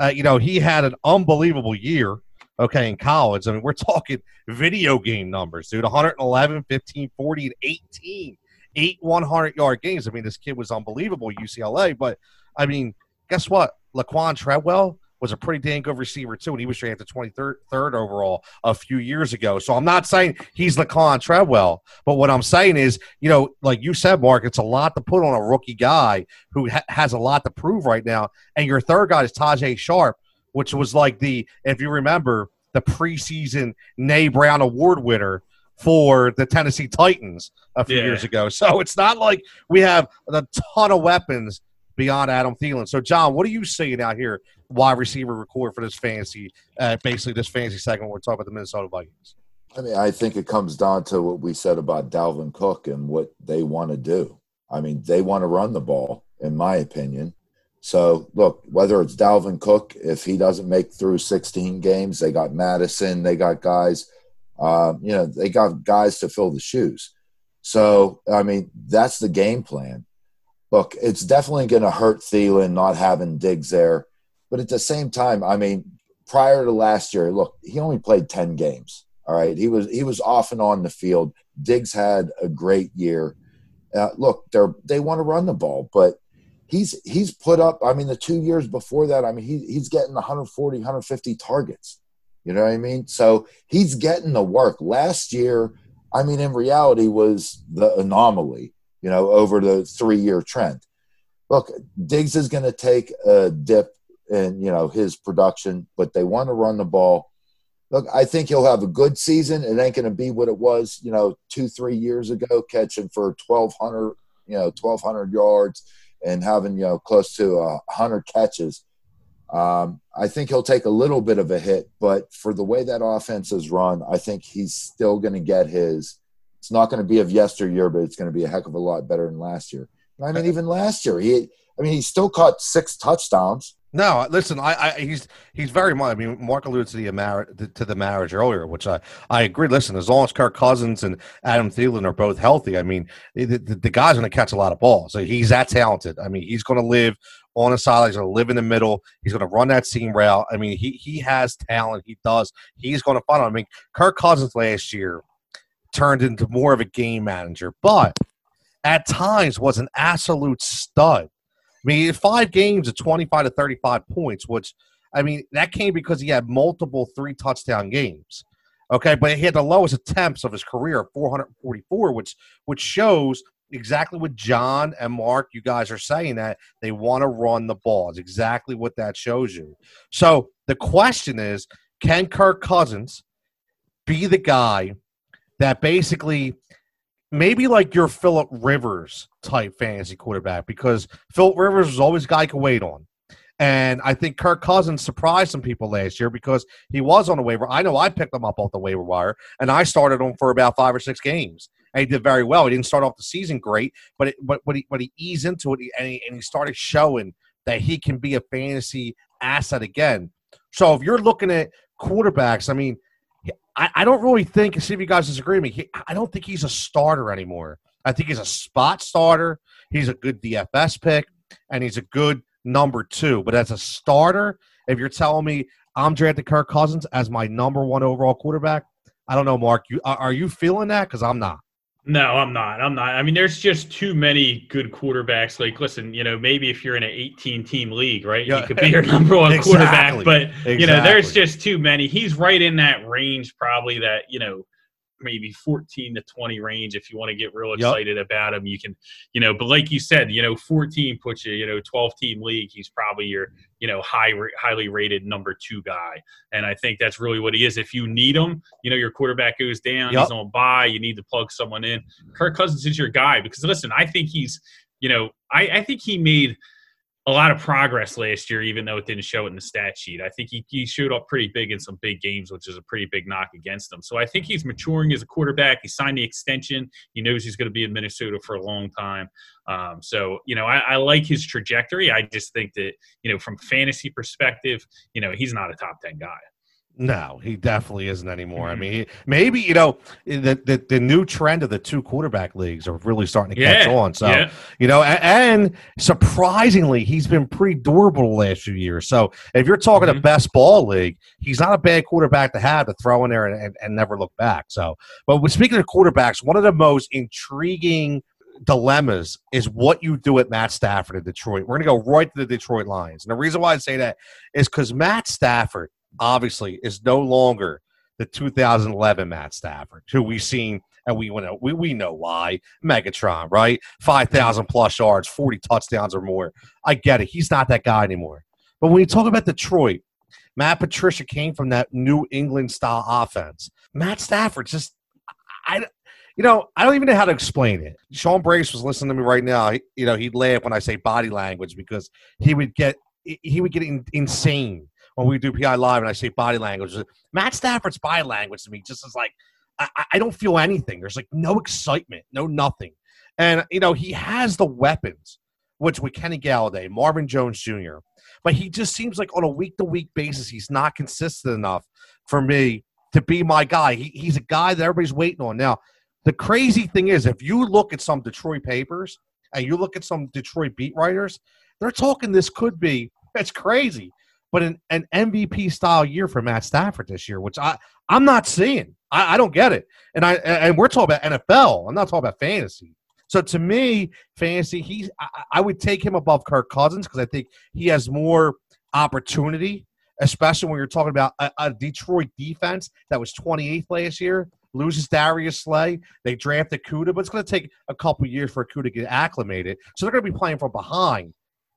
Uh, you know, he had an unbelievable year okay, in college. I mean, we're talking video game numbers, dude 111, 15, 40, and 18. Eight 100 yard games. I mean, this kid was unbelievable UCLA, but I mean, guess what? Laquan Treadwell was a pretty dang good receiver too, and he was drafted 23rd third overall a few years ago. So I'm not saying he's Laquan Treadwell, but what I'm saying is, you know, like you said, Mark, it's a lot to put on a rookie guy who ha- has a lot to prove right now. And your third guy is Tajaé Sharpe, which was like the, if you remember, the preseason Nay Brown Award winner for the Tennessee Titans a few yeah. years ago. So it's not like we have a ton of weapons beyond Adam Thielen. So, John, what are you seeing out here, wide receiver record for this fantasy, uh, basically this fantasy segment? Where we're talking about the Minnesota Vikings. I mean, I think it comes down to what we said about Dalvin Cook and what they want to do. I mean, they want to run the ball, in my opinion. So look, whether it's Dalvin Cook, if he doesn't make through 16 games, they got Madison, they got guys, uh, you know, they got guys to fill the shoes. So I mean, that's the game plan. Look, it's definitely going to hurt Thielen not having Diggs there, but at the same time, I mean, prior to last year, look, he only played 10 games. All right, he was he was off and on the field. Diggs had a great year. Uh, look, they're they want to run the ball, but he's he's put up i mean the two years before that i mean he, he's getting 140 150 targets. You know what i mean? So he's getting the work. Last year i mean in reality was the anomaly you know over the three year trend. Look diggs is going to take a dip in you know his production but they want to run the ball. Look i think he'll have a good season. It ain't going to be what it was you know two three years ago catching for 1200 you know 1200 yards and having you know close to a hundred catches. Um, I think he'll take a little bit of a hit, but for the way that offense is run, I think he's still going to get his. It's not going to be of yesteryear, but it's going to be a heck of a lot better than last year. I mean, even last year, he, I mean, he still caught six touchdowns. No, listen, I, I he's he's very much. I mean, Mark alluded to the marriage to the marriage earlier, which I I agree. Listen, as long as Kirk Cousins and Adam Thielen are both healthy, I mean, the, the, the guy's going to catch a lot of balls. So he's that talented. I mean, he's going to live on a side. He's going to live in the middle. He's going to run that seam route. I mean, he he has talent. He does. He's going to find. I mean, Kirk Cousins last year turned into more of a game manager, but at times was an absolute stud. Mean, five games of 25 to 35 points, which, I mean, that came because he had multiple three touchdown games. Okay, but he had the lowest attempts of his career, 444, which which shows exactly what John and Mark, you guys are saying that they want to run the ball. It's exactly what that shows you. So the question is, can Kirk Cousins be the guy that basically maybe like your Philip Rivers type fantasy quarterback because Philip Rivers was always a guy you could wait on. And I think Kirk Cousins surprised some people last year because he was on the waiver. I know I picked him up off the waiver wire, and I started him for about five or six games. And he did very well. He didn't start off the season great, but it, but but he but he eased into it, and he, and he started showing that he can be a fantasy asset again. So if you're looking at quarterbacks, I mean, I, I don't really think. See if you guys disagree with me. He, I don't think he's a starter anymore. I think he's a spot starter. He's a good DFS pick, and he's a good number two. But as a starter, if you're telling me I'm drafting Kirk Cousins as my number one overall quarterback, I don't know, Mark. You are you feeling that? Because I'm not. No, I'm not. I'm not. I mean, there's just too many good quarterbacks. Like, listen, you know, maybe if you're in an 18 team league, right, yeah. you could be your number one exactly. quarterback. But exactly. you know, there's just too many. He's right in that range, probably that you know maybe 14 to 20 range if you want to get real excited yep. about him you can you know but like you said you know 14 puts you you know 12 team league he's probably your you know high highly rated number two guy and i think that's really what he is if you need him you know your quarterback goes down yep. he's on buy you need to plug someone in kirk cousins is your guy because listen i think he's you know i, I think he made – a lot of progress last year, even though it didn't show it in the stat sheet. I think he, he showed up pretty big in some big games, which is a pretty big knock against him. So I think he's maturing as a quarterback. He signed the extension. He knows he's going to be in Minnesota for a long time. Um, so, you know, I, I, like his trajectory. I just think that, you know, from fantasy perspective, you know, he's not a top 10 guy. No, he definitely isn't anymore. Mm-hmm. I mean, maybe you know the, the, the new trend of the two quarterback leagues are really starting to yeah, catch on. So yeah. you know, and, and, surprisingly, he's been pretty durable the last few years. So if you're talking mm-hmm. a best ball league, he's not a bad quarterback to have to throw in there and, and, and never look back. So, but speaking of quarterbacks, one of the most intriguing dilemmas is what you do at Matt Stafford in Detroit. We're going to go right to the Detroit Lions. And the reason why I say that is because Matt Stafford obviously is no longer the 2011 Matt Stafford, who we've seen and we know we, we know why. Megatron, right? Five thousand plus yards, forty touchdowns or more. I get it. He's not that guy anymore. But when you talk about Detroit, Matt Patricia came from that New England style offense. Matt Stafford just I you know, I don't even know how to explain it. Sean Brace was listening to me right now. He, you know, he'd laugh when I say body language because he would get he would get in, insane when we do PI live and I say body language. Matt Stafford's body language to me just is like I, I don't feel anything. There's like no excitement, no nothing. And you know he has the weapons, which with Kenny Golladay, Marvin Jones Jr. But he just seems like on a week to week basis, he's not consistent enough for me to be my guy. He, he's a guy that everybody's waiting on. Now, the crazy thing is, if you look at some Detroit papers and you look at some Detroit beat writers, they're talking this could be. It's crazy but an, an MVP style year for Matt Stafford this year, which I I'm not seeing. I, I don't get it. And I and we're talking about NFL. I'm not talking about fantasy. So to me, fantasy, he's I, I would take him above Kirk Cousins because I think he has more opportunity, especially when you're talking about a, a Detroit defense that was 28th last year loses Darius Slay. They drafted Kuda, but it's going to take a couple years for Kuda to get acclimated. So they're going to be playing from behind.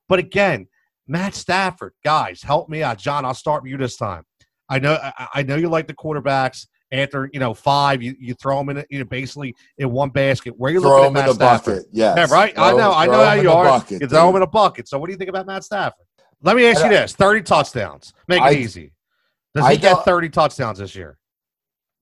But again, Matt Stafford, guys, help me out. John, I'll start with you this time. I know I, I know you like the quarterbacks. After you know five, you, you throw them in you know basically in one basket. Where you throw looking at Matt Stafford? Bucket, yes. Yeah, right. Throw, I know. I know how you are. Bucket, you throw dude. them in a bucket. So what do you think about Matt Stafford? Let me ask you this: thirty touchdowns. Make it I, easy. Does he I get thirty touchdowns this year?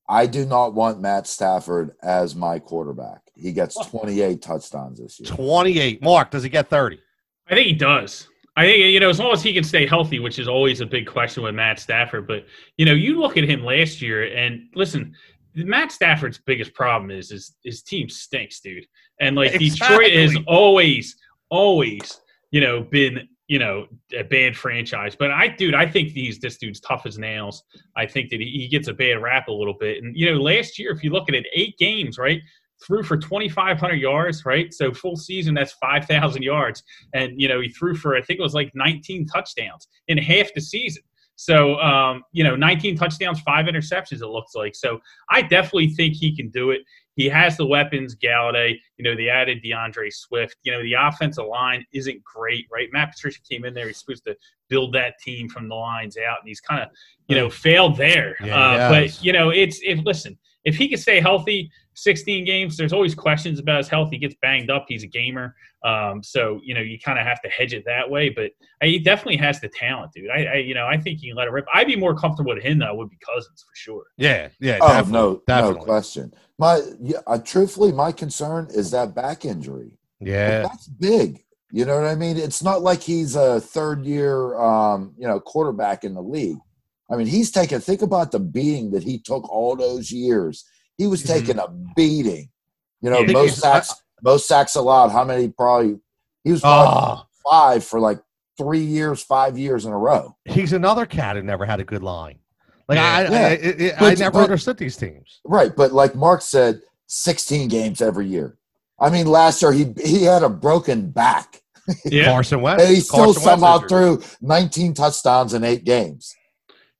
I do not want Matt Stafford as my quarterback. He gets 28 touchdowns this year. 28. Mark, does he get 30? I think he does. I think you know as long as he can stay healthy, which is always a big question with Matt Stafford. But you know, you look at him last year, and listen, Matt Stafford's biggest problem is is his team stinks, dude. And like exactly. Detroit is always, always, you know, been you know, a bad franchise. But I, dude, I think these this dude's tough as nails. I think that he, he gets a bad rap a little bit. And you know, last year, if you look at it, eight games, right, threw for 2,500 yards, right? So full season, that's 5,000 yards. And you know, he threw for I think it was like 19 touchdowns in half the season. So, um, you know, 19 touchdowns, five interceptions, it looks like. So I definitely think he can do it. He has the weapons, Golladay. You know, they added DeAndre Swift. You know, the offensive line isn't great, right? Matt Patricia came in there. He's supposed to build that team from the lines out, and he's kind of, you know, failed there. Yeah, uh, but, you know, it's, if, listen, if he can stay healthy, 16 games, there's always questions about his health. He gets banged up. He's a gamer. Um, so, you know, you kind of have to hedge it that way. But uh, he definitely has the talent, dude. I, I, you know, I think you can let it rip. I'd be more comfortable with him than I would be Cousins for sure. Yeah, yeah. Oh definitely, no, definitely. no question. My, yeah, uh, truthfully, my concern is that back injury. Yeah, That's big. You know what I mean? It's not like he's a third year, um, you know, quarterback in the league. I mean, he's taken. Think about the beating that he took all those years. He was Mhm. taking a beating. You know, Yeah, most sacks, most sacks allowed. How many? Probably he was probably oh, five for like three years, five years in a row. he's another cat who never had a good line. Like Yeah. I, I, Yeah. I, I, I But- never but- understood these teams. Right, but like Mark said, 16 games every year. I mean, last year he he had a broken back, Yeah. Carson Wentz, and he still Carson somehow threw 19 touchdowns in eight games.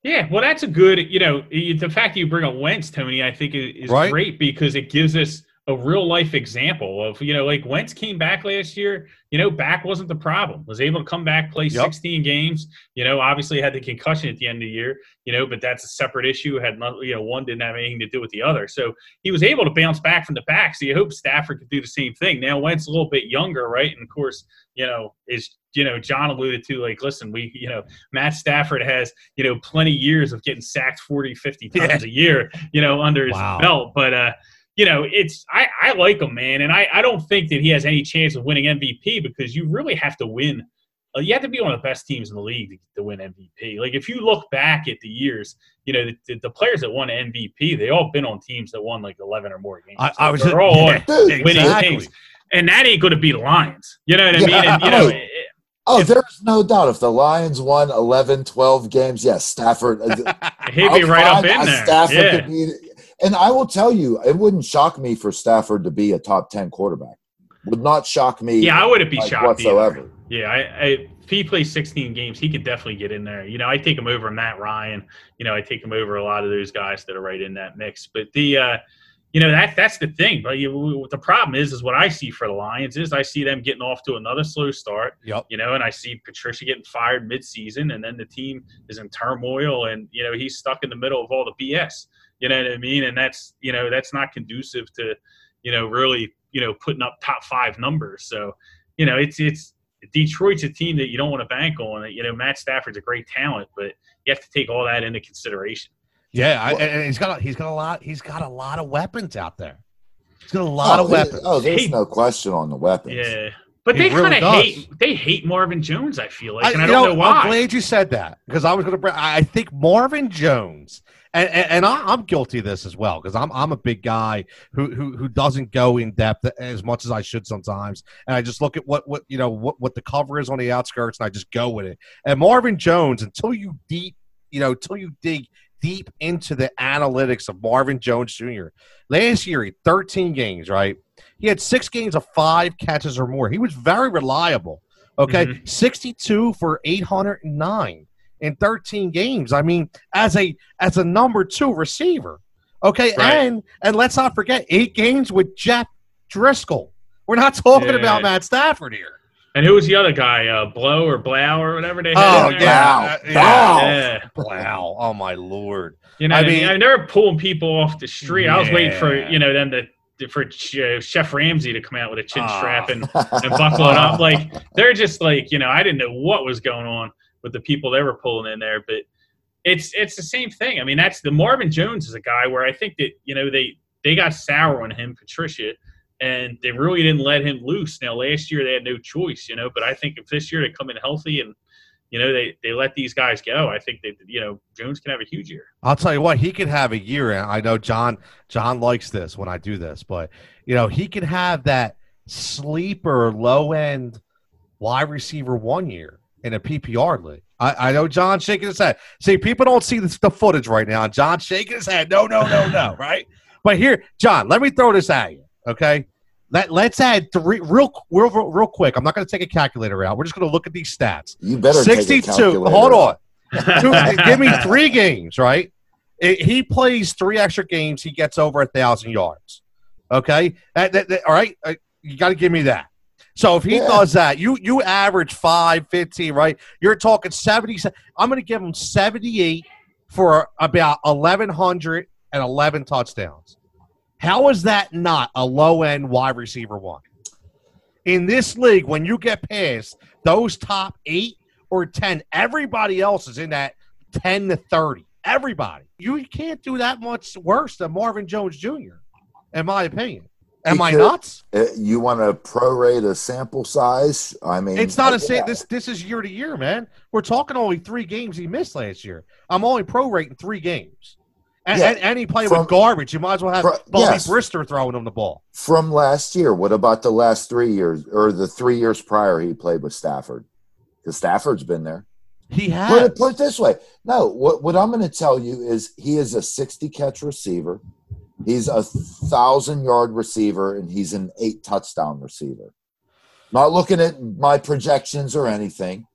Yeah, well, that's a good. You know, the fact that you bring up Wentz, Tony, I think is, Right. great because it gives us a real life example of you know, like Wentz came back last year. You know, back wasn't the problem. Was able to come back, play Yep. 16 games. You know, obviously had the concussion at the end of the year. You know, but that's a separate issue. Had not, you know, one didn't have anything to do with the other. So he was able to bounce back from the back. So you hope Stafford could do the same thing. Now Wentz a little bit younger, right? And of course, you know, is you know John alluded to like, listen, we you know Matt Stafford has you know plenty years of getting sacked 40 50 times a year you know under his Wow. belt but uh you know it's i i like him man and i i don't think that he has any chance of winning mvp because you really have to win uh, you have to be one of the best teams in the league to, to win mvp like if you look back at the years you know the, the players that won mvp they all been on teams that won like 11 or more games I, I was They're all on winning exactly. teams and that ain't going to be the lions you know what i mean Yeah, and you know right. Oh, If- there's no doubt. If the Lions won 11, 12 games, yes, Stafford. uh, he'd be right up fine, in there Stafford yeah. could be, and I will tell you, it wouldn't shock me for Stafford to be a top 10 quarterback. Would not shock me yeah i wouldn't be like, shocked either. whatsoever. Yeah, I, I, if he plays 16 games, he could definitely get in there. You know, I take him over Matt Ryan. You know, I take him over a lot of those guys that are right in that mix. But the, uh, you know, that that's the thing. But you, the problem is, is what I see for the Lions is I see them getting off to another slow start. Yep. You know, and I see Patricia getting fired midseason, and then the team is in turmoil, and you know he's stuck in the middle of all the BS. You know what I mean? And that's you know that's not conducive to, you know, really you know putting up top five numbers. So, you know, it's it's Detroit's a team that you don't want to bank on. You know, Matt Stafford's a great talent, but you have to take all that into consideration. Yeah, I, and he's got a, he's got a lot he's got a lot of weapons out there. He's got a oh, lot oh, of weapons. Oh, there's Hey. no question on the weapons. Yeah, but He they really kind of hate they hate Marvin Jones. I feel like, I, and I you don't know, know, why. I'm glad you said that because I was going to bring. I I think Marvin Jones, and and, I, I'm guilty of this as well because I'm I'm a big guy who, who who doesn't go in depth as much as I should sometimes, and I just look at what what you know what what the cover is on the outskirts, and I just go with it. And Marvin Jones, until you deep, you know, until you dig deep into the analytics of Marvin Jones Jr. Last year, he had 13 games, right? He had six games of five catches or more. He was very reliable. Okay, mm-hmm. 62 for 809 in 13 games. I mean, as a as a number two receiver. Okay, Right. and and let's not forget eight games with Jeff Driskel. We're not talking Yeah. about Matt Stafford here. and who was the other guy? Uh, Blow or Blau or whatever they had. Oh there? yeah, Wow. yeah. Yeah. Wow. Oh my lord. You know, I mean, I they're pulling people off the street. I was waiting for you know them to for uh, Chef Ramsey to come out with a chin Ah. strap and and buckle it up. Like they're just like you know, I didn't know what was going on with the people they were pulling in there, but it's it's the same thing. I mean, that's the Marvin Jones is a guy where I think that you know they they got sour on him, Patricia, and they really didn't let him loose. Now last year they had no choice, you know, but I think if this year they come in healthy and you know they they let these guys go, I think that you know Jones can have a huge year. I'll tell you what, he could have a year, and I know John John likes this when I do this, but you know, he can have that sleeper low end wide receiver one year in a PPR league. I, I know John shaking his head. See, people don't see the, the footage right now. John shaking his head. No, no, no, no. right? But here, John, let me throw this at you. Okay. Let, let's add three real, real, real, real quick. I'm not going to take a calculator out. We're just going to look at these stats. You better take a 62. calculator Hold on. Two- give me three games, right? It- he plays three extra games. He gets over a thousand yards. Okay, That- that- that- all right. Uh, you got to give me that. So if he Yeah. does that, you you average five, 15, right? You're talking seventy. I'm going to give him seventy eight for about eleven hundred and eleven touchdowns. How is that not a low end wide receiver one? In this league, when you get past those top eight or 10, everybody else is in that 10 to 30. Everybody. You can't do that much worse than Marvin Jones Jr., in my opinion. Am I nuts? Uh, You want to prorate a sample size? I mean, It's not a say this this is year to year, man. We're talking only three games he missed last year. I'm only prorating three games. And, Yeah. and, and he played From- with garbage. You might as well have Pro- Bobby yes. Brister throwing him the ball. from last year. What about the last three years or the three years prior he played with Stafford? Because Stafford's been there. He Put has. it, put it this way. No, what, what I'm going to tell you is he is a 60 catch receiver. He's a thousand yard receiver and he's an eight touchdown receiver. Not looking at my projections or anything.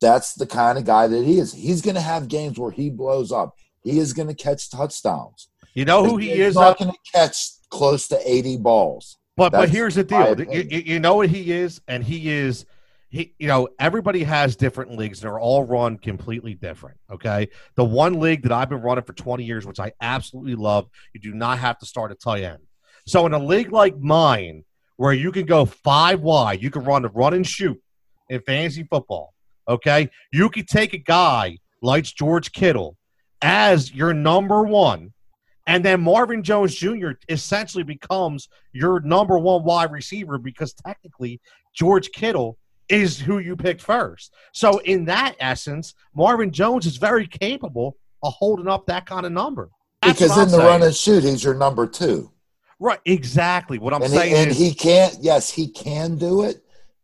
That's the kind of guy that he is. He's going to have games where he blows up. He is going to catch touchdowns. you know who he He's is? not going to catch close to 80 balls. But but here's the deal. You, you know what he is, and he is he. You know everybody has different leagues, they're all run completely different. Okay, the one league that I've been running for 20 years, which I absolutely love, you do not have to start a tight end. So in a league like mine, where you can go five wide, you can run the run and shoot in fantasy football. Okay, you could take a guy like George Kittle as your number one. And then Marvin Jones Jr. essentially becomes your number one wide receiver because technically George Kittle is who you picked first. So in that essence, Marvin Jones is very capable of holding up that kind of number. That's because in I'm the saying. run and shoot, he's your number two. right, exactly. What I'm and he, saying and is, he can't. Yes, he can do it,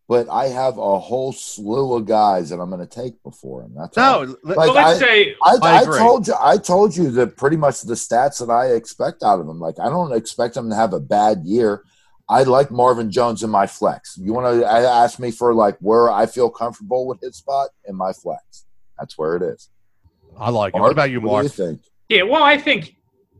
but I have a whole slew of guys that I'm going to take before him. That's all. no, Like, But let's I- say I, I I, told you. I told you that pretty much the stats that I expect out of him. Like I don't expect him to have a bad year. I like Marvin Jones in my flex. You want to ask me for like where I feel comfortable with his spot in my flex? That's where it is. I like it. What about you, What Mark? do you think? Yeah, well, I think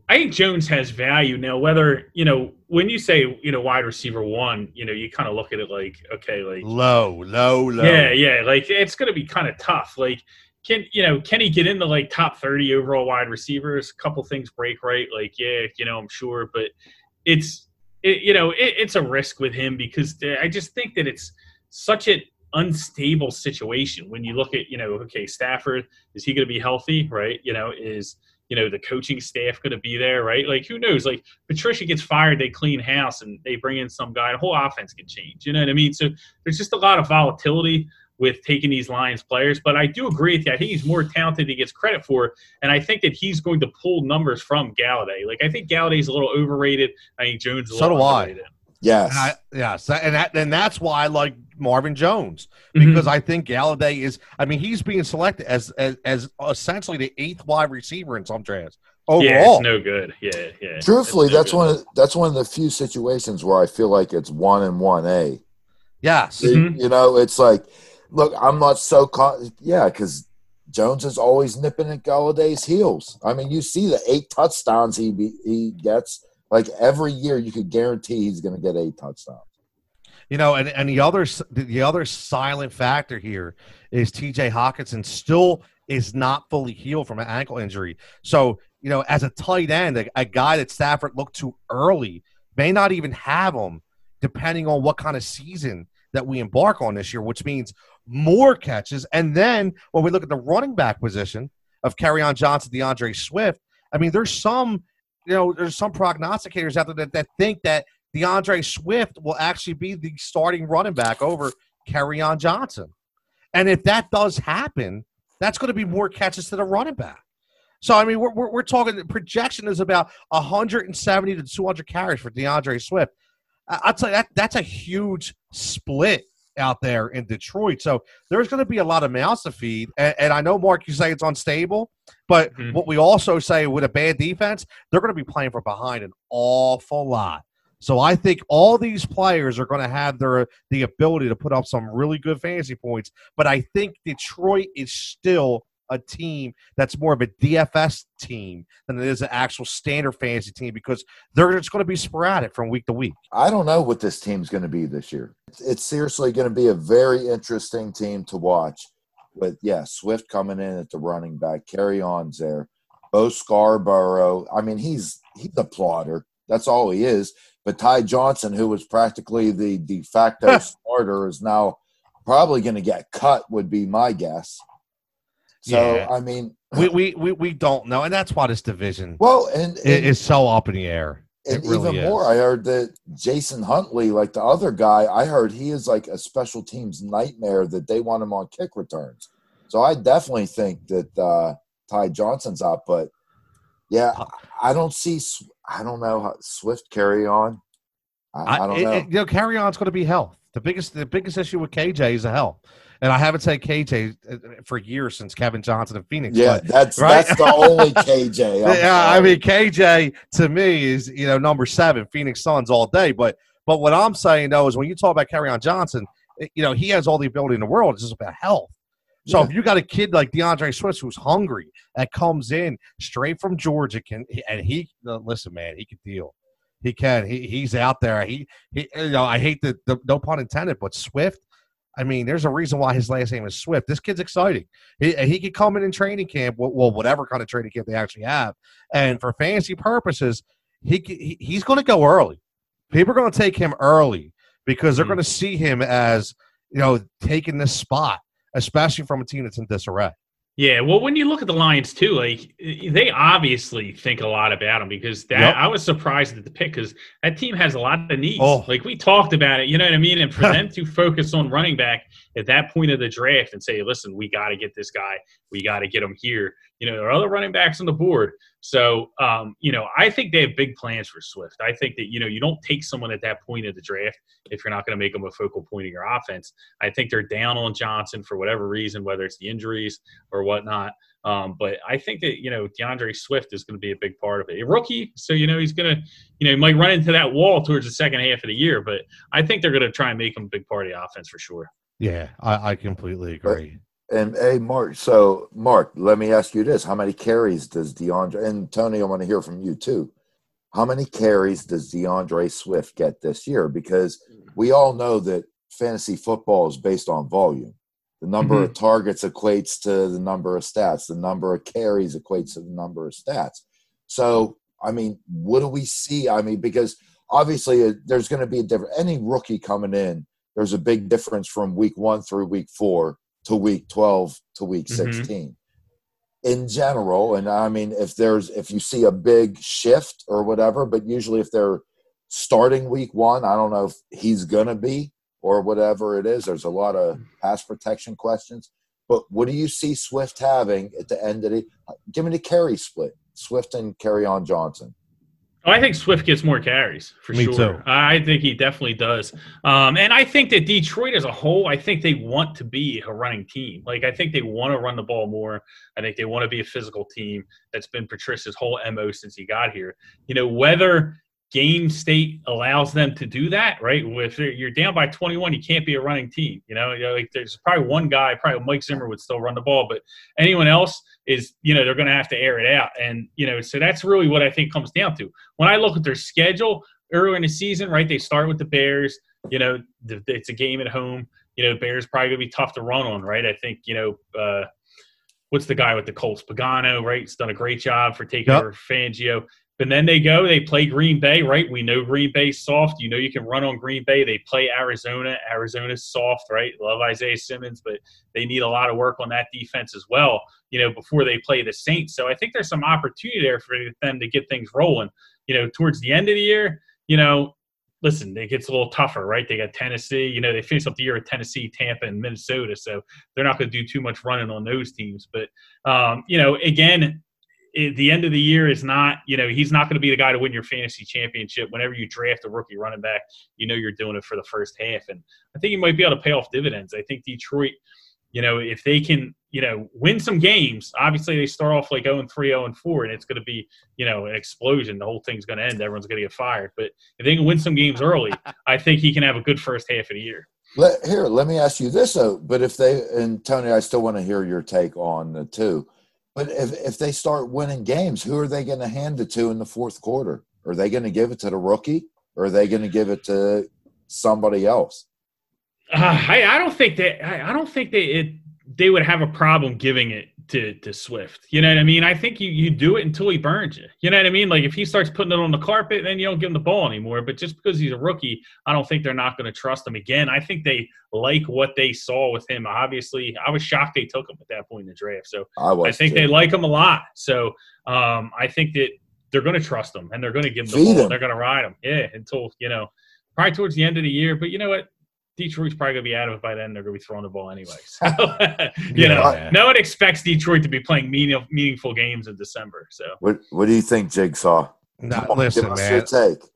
I think Jones has value now. Whether you know when you say you know wide receiver one, you know you kind of look at it like okay, like Low, low, low. yeah, yeah, like it's going to be kind of tough. Like can you know can he get into like top thirty overall wide receivers? A couple things break right, like yeah, you know I'm sure, but it's it, you know it, it's a risk with him because I just think that it's such an unstable situation when you look at you know okay Stafford is he going to be healthy right? You know is you know the coaching staff going to be there right? Like who knows? Like Patricia gets fired they clean house and they bring in some guy the whole offense can change you know what I mean? So there's just a lot of volatility with taking these Lions players but I do agree with you I think he's more talented than he gets credit for and I think that he's going to pull numbers from Golladay like I think Golladay's a little overrated I think Jones is a So little do I. underrated. Yes. And I, yeah, and that and that's why I like Marvin Jones Mhm. because I think Golladay is. I mean, he's being selected as as, as essentially the eighth wide receiver in some drafts yeah, overall. it's no good. Yeah, yeah. Truthfully, no that's good. one. Of, that's one of the few situations where I feel like it's one and one A. yes, Mhm. You know, it's like, look, I'm not so con- yeah, because Jones is always nipping at Golladay's heels. I mean, you see the eight touchdowns he be, he gets. Like every year, you could guarantee he's going to get eight touchdowns. you know, and and the other the other silent factor here is T.J. Hockenson still is not fully healed from an ankle injury. So you know, as a tight end, a, a guy that Stafford looked to early may not even have him, depending on what kind of season that we embark on this year, which means more catches. And then when we look at the running back position of on Johnson, DeAndre Swift, I mean, there's some, you know, there's some prognosticators out there that, that think that DeAndre Swift will actually be the starting running back over on Johnson. And if that does happen, that's going to be more catches to the running back. So I mean, we're, we're, we're talking. The projection is about 170 to 200 carries for DeAndre Swift. I- I'll tell you that that's a huge split out there in Detroit. So there's going to be a lot of mouths to feed. And, and I know, Mark, you say it's unstable, but Mhm. what we also say with a bad defense, they're going to be playing from behind an awful lot. So I think all these players are going to have their the ability to put up some really good fantasy points. But I think Detroit is still a team that's more of a DFS team than it is an actual standard fantasy team because they're just going to be sporadic from week to week. I don't know what this team's going to be this year. It's seriously going to be a very interesting team to watch. With yeah, Swift coming in at the running back, Kerryon's there. Bo Scarborough. I mean, he's he's a plotter. That's all he is. But Ty Johnson, who was practically the de facto starter, is now probably going to get cut. Would be my guess. So Yeah. I mean, We, we, we, we don't know. And that's why this division well, and, and is so up in the air. And It really even is. more, I heard that Jason Huntley, like the other guy, I heard he is like a special teams nightmare that they want him on kick returns. So I definitely think that uh, Ty Johnson's up, but yeah, I I don't see. I don't know how Swift Kerryon. I, I don't it- know. it- you know, Kerryon's going to be health. The biggest the biggest issue with KJ is the health. And I haven't said KJ uh, for years since Kevin Johnson in Phoenix. yeah, but- that's right? that's the only KJ. I'm yeah, I mean KJ to me is you know number seven, Phoenix Suns all day. But but what I'm saying though is when you talk about Kerryon Johnson, you know he has all the ability in the world. It's just about health. So Yeah. if you got a kid like DeAndre Swift who's hungry that comes in straight from Georgia, can and he listen, man, he can deal. He can. He he's out there. He he. You know, I hate the, the no pun intended, but Swift. I mean, there's a reason why his last name is Swift. This kid's exciting. He he could come in in training camp. Well, whatever kind of training camp they actually have, and for fantasy purposes, he, he he's going to go early. People are going to take him early because they're Mhm. going to see him as you know taking this spot, especially from a team that's in disarray. Yeah, well, when you look at the Lions too, like they obviously think a lot about him because that Yep. I was surprised at the pick because that team has a lot of needs. Oh. Like we talked about it, you know what I mean. And for them to focus on running back at that point of the draft and say, "Listen, we got to get this guy. We got to get him here." You know, there are other running backs on the board, so um, you know I think they have big plans for Swift. I think that you know you don't take someone at that point of the draft if you're not going to make them a focal point of your offense. I think they're down on Johnson for whatever reason, whether it's the injuries or whatnot. Um, but I think that you know DeAndre Swift is going to be a big part of it. A rookie, so you know he's going to, you know, he might run into that wall towards the second half of the year. But I think they're going to try and make him a big part of the offense for sure. Yeah, I, I completely agree. And hey, Mark. So, Mark, let me ask you this: How many carries does DeAndre and Tony? I want to hear from you too. How many carries does DeAndre Swift get this year? Because we all know that fantasy football is based on volume. The number of targets equates to the number of stats. The number of carries equates to the number of stats. So, I mean, what do we see? I mean, because obviously uh, there's going to be a different. Any rookie coming in, there's a big difference from week one through week four to week 12 to week Mhm. 16 in general and i mean if there's if you see a big shift or whatever but usually if they're starting week one i don't know if he's gonna be or whatever it is. There's a lot of pass protection questions. But what do you see swift having at the end of the give me the carry split swift and Kerryon johnson. Oh, I think Swift gets more carries for Me sure. too. I think he definitely does. Um, and I think that Detroit as a whole, I think they want to be a running team. Like I think they want to run the ball more. I think they want to be a physical team. That's been Patricia's whole mo since he got here. You know whether game state allows them to do that, right? If you're down by 21, you can't be a running team. You know, You know, like there's probably one guy, probably Mike Zimmer would still run the ball, but anyone else is, you know, they're going to have to air it out. And you know, so that's really what I think comes down to when I look at their schedule earlier in the season, right? They start with the Bears. You know, it's a game at home. You know, Bears probably gonna be tough to run on, right? I think you know. Uh, What's the guy with the Colts? Pagano, right? He's done a great job for taking Yep. over Fangio. But then they go, they play Green Bay, right? We know Green Bay's soft. You know you can run on Green Bay. They play Arizona. Arizona's soft, right? Love Isaiah Simmons, but they need a lot of work on that defense as well, you know, before they play the Saints. So I think there's some opportunity there for them to get things rolling. You know, towards the end of the year, you know, listen, it gets a little tougher, right? They got Tennessee, you know, they finish up the year with Tennessee, Tampa, and Minnesota. So they're not going to do too much running on those teams. But, um, you know, again, it, the end of the year is not, you know, he's not going to be the guy to win your fantasy championship. Whenever you draft a rookie running back, you know you're doing it for the first half. And I think he might be able to pay off dividends. I think Detroit, you know, if they can, you know, win some games, obviously they start off like 0 and 3, 0 and 4, and it's going to be, you know, an explosion. The whole thing's going to end. Everyone's going to get fired. But if they can win some games early, I think he can have a good first half of the year. Let, here, let me ask you this though. But if they and Tony, I still want to hear your take on the two. But if if they start winning games, who are they going to hand it to in the fourth quarter? Are they going to give it to the rookie, or are they going to give it to somebody else? Uh, I, I don't think that I, I don't think they it, they would have a problem giving it to to Swift. You know what I mean? I think you you do it until he burns you. You know what I mean? Like if he starts putting it on the carpet, then you don't give him the ball anymore. But just because he's a rookie, I don't think they're not going to trust him again. I think they like what they saw with him. Obviously, I was shocked they took him at that point in the draft. So I, I think too. they like him a lot. So um, I think that they're going to trust him and they're going to give him the Feed ball. him. They're going to ride him. Yeah, until you know, probably towards the end of the year. But you know what? Detroit's probably going to be out of it by then. They're going to be throwing the ball anyway. So, you know, Yeah. no one expects Detroit to be playing meaning, meaningful games in December. So, What What do you think, Jigsaw? Now, Give listen, man.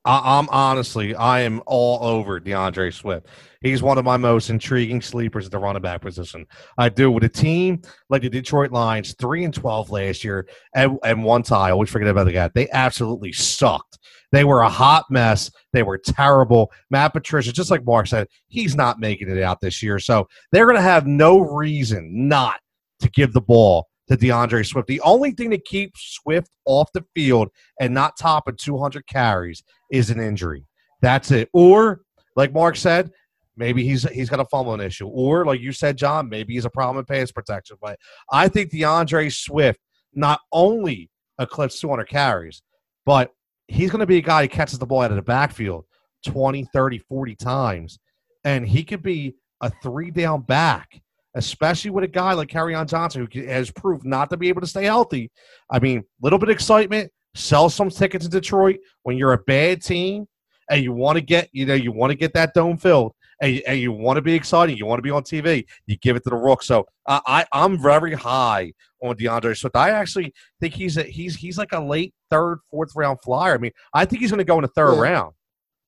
I, I'm honestly, I am all over DeAndre Swift. He's one of my most intriguing sleepers at the running back position. I do with a team like the Detroit Lions, three and twelve last year, and, and one tie. I always forget about the guy. They absolutely sucked. They were a hot mess. They were terrible. Matt Patricia, just like Mark said, he's not making it out this year. So they're going to have no reason not to give the ball to DeAndre Swift. The only thing that keeps Swift off the field and not topping 200 carries is an injury. That's it. Or, like Mark said, maybe he's he's got a fumbling issue. Or, like you said, John, maybe he's a problem in pass protection. But I think DeAndre Swift not only eclipsed 200 carries, but he's going to be a guy who catches the ball out of the backfield 20, 30, 40 times. And he could be a three down back, especially with a guy like on Johnson who has proved not to be able to stay healthy. I mean, a little bit of excitement, sell some tickets in Detroit when you're a bad team and you want to get, you know, you want to get that dome filled and, you- and you want to be exciting, you want to be on TV, you give it to the Rook. So uh, I, I'm very high on DeAndre Swift. I actually think he's a, he's he's like a late third, fourth round flyer. I mean, I think he's going to go in the third Yeah. round.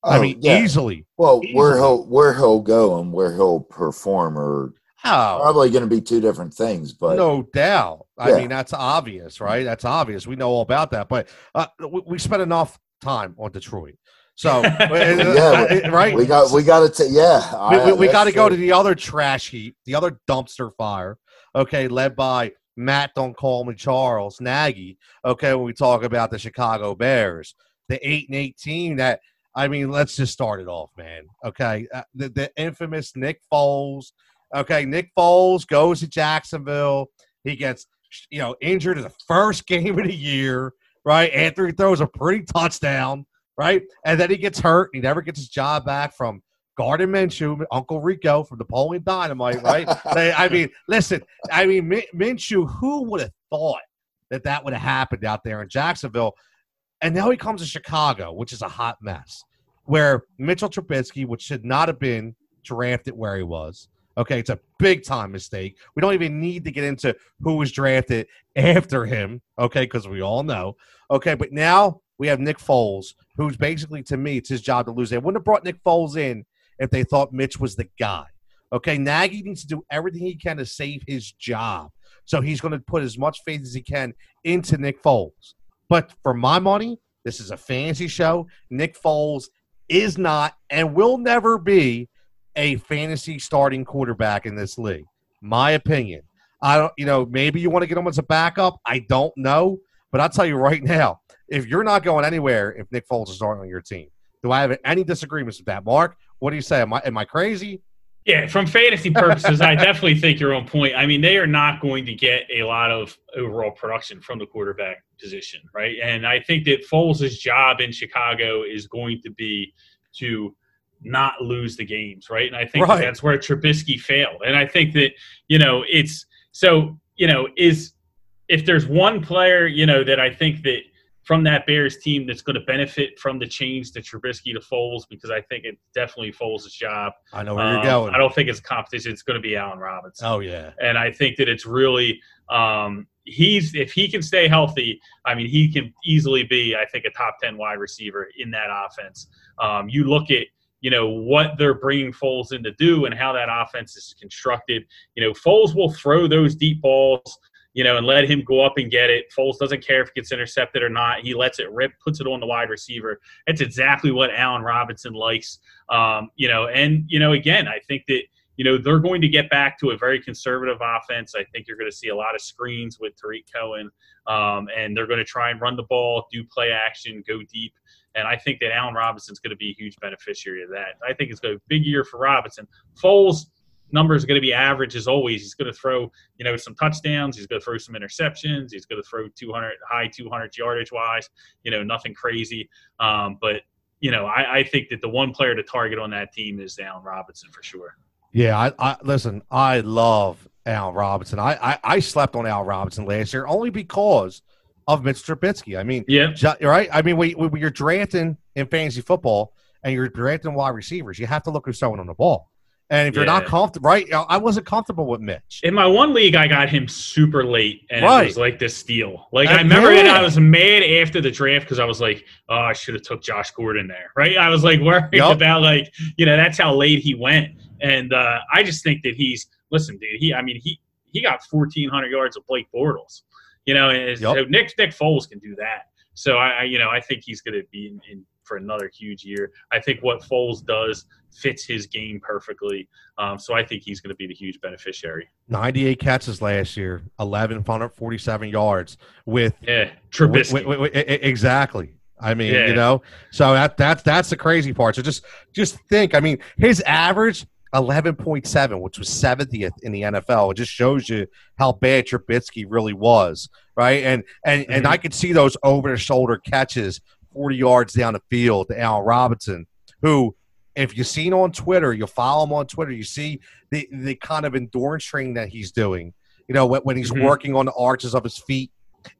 I Oh, mean, yeah. easily. Well, where he'll where he'll go and where he'll perform are Oh, probably going to be two different things. But no doubt. I Yeah. mean, that's obvious, right? That's obvious. We know all about that. But uh, we, we spent enough time on Detroit. So, Yeah, uh, right? we got we got to yeah. we, we, we got to go to the other trash heap, the other dumpster fire. Okay, led by Matt. Don't call me Charles Nagy. Okay, when we talk about the Chicago Bears, the eight and eighteen. That I mean, let's just start it off, man. Okay, uh, the, the infamous Nick Foles. Okay, Nick Foles goes to Jacksonville. He gets you know injured in the first game of the year, right? After he throws a pretty touchdown, right? And then he gets hurt. He never gets his job back from Gardner Minshew, Uncle Rico from Napoleon Dynamite, right? They- I mean, listen, I mean, Min- Minshew, who would have thought that that would have happened out there in Jacksonville? And now he comes to Chicago, which is a hot mess, where Mitchell Trubisky, which should not have been drafted where he was. Okay, it's a big time mistake. We don't even need to get into who was drafted after him, okay, because we all know. Okay, but now we have Nick Foles, who's basically, to me, it's his job to lose. They wouldn't have brought Nick Foles in if they thought Mitch was the guy. Okay, Nagy needs to do everything he can to save his job. So he's going to put as much faith as he can into Nick Foles. But for my money, this is a fantasy show. Nick Foles is not and will never be a fantasy starting quarterback in this league. My opinion. I don't, you know, maybe you want to get him as a backup. I don't know. But I'll tell you right now, if you're not going anywhere, if Nick Foles is on your team, do I have any disagreements with that? Mark, what do you say? Am I am I crazy? Yeah, from fantasy purposes, I definitely think you're on point. I mean, they are not going to get a lot of overall production from the quarterback position, right? And I think that Foles' job in Chicago is going to be to not lose the games, right? And I think that that's where Trubisky failed. And I think that, you know, it's so, you know, is if there's one player, you know, that I think that from that Bears team that's going to benefit from the change to Trubisky to Foles, because I think it definitely Foles' job. I know where Um, you're going. I don't think it's competition. It's going to be Allen Robinson. oh yeah. And I think that it's really Um, he's if he can stay healthy, I mean, he can easily be, I think, a top ten wide receiver in that offense. Um, you look at you know what they're bringing Foles in to do and how that offense is constructed. You know, Foles will throw those deep balls you know, and let him go up and get it. Foles doesn't care if it gets intercepted or not. He lets it rip, puts it on the wide receiver. That's exactly what Allen Robinson likes. Um, you know, and you know, again, I think that you know they're going to get back to a very conservative offense. I think you're going to see a lot of screens with Tarik Cohen, um, and they're going to try and run the ball, do play action, go deep. And I think that Allen Robinson's going to be a huge beneficiary of that. I think it's going to be a big year for Robinson. Foles numbers are going to be average as always. He's going to throw, you know, some touchdowns. He's going to throw some interceptions. He's going to throw 200 high 200 yardage wise. You know, nothing crazy. Um, but you know, I, I, think that the one player to target on that team is Allen Robinson for sure. Yeah, I, I listen. I love Allen Robinson. I, I I slept on Allen Robinson last year only because of Mitch Trubisky. I mean, yeah, right. I mean, when, when you're drafting in fantasy football and you're drafting wide receivers, you have to look who's throwing on the ball. And if you're not comfortable, right? I wasn't comfortable with Mitch. In my one league, I got him super late, and right. it was like this steal. Like I remember, yeah. I was mad after the draft because I was like, "Oh, I should have took Josh Gordon there." Right? I was like worried yep. about like you know that's how late he went, and uh, I just think that he's listen, dude. He, I mean, he he got 1,400 yards of Blake Bortles. You know, and yep. so Nick Nick Foles can do that. So I, I, you know, I think he's going to be in, in for another huge year. I think what Foles does fits his game perfectly. Um, so I think he's going to be the huge beneficiary. 98 catches last year, 1147 yards with yeah, Trubisky. With, with, with, exactly. I mean, yeah. you know, so that that's that's the crazy part. So just just think. I mean, his average 11.7, which was 70th in the NFL. It just shows you how bad Trubisky really was, right? And and mm-hmm. and I could see those over the shoulder catches 40 yards down the field to Allen Robinson, who, if you've seen on Twitter, you follow him on Twitter, you see the, the kind of endurance training that he's doing, you know, when, when he's mm-hmm. working on the arches of his feet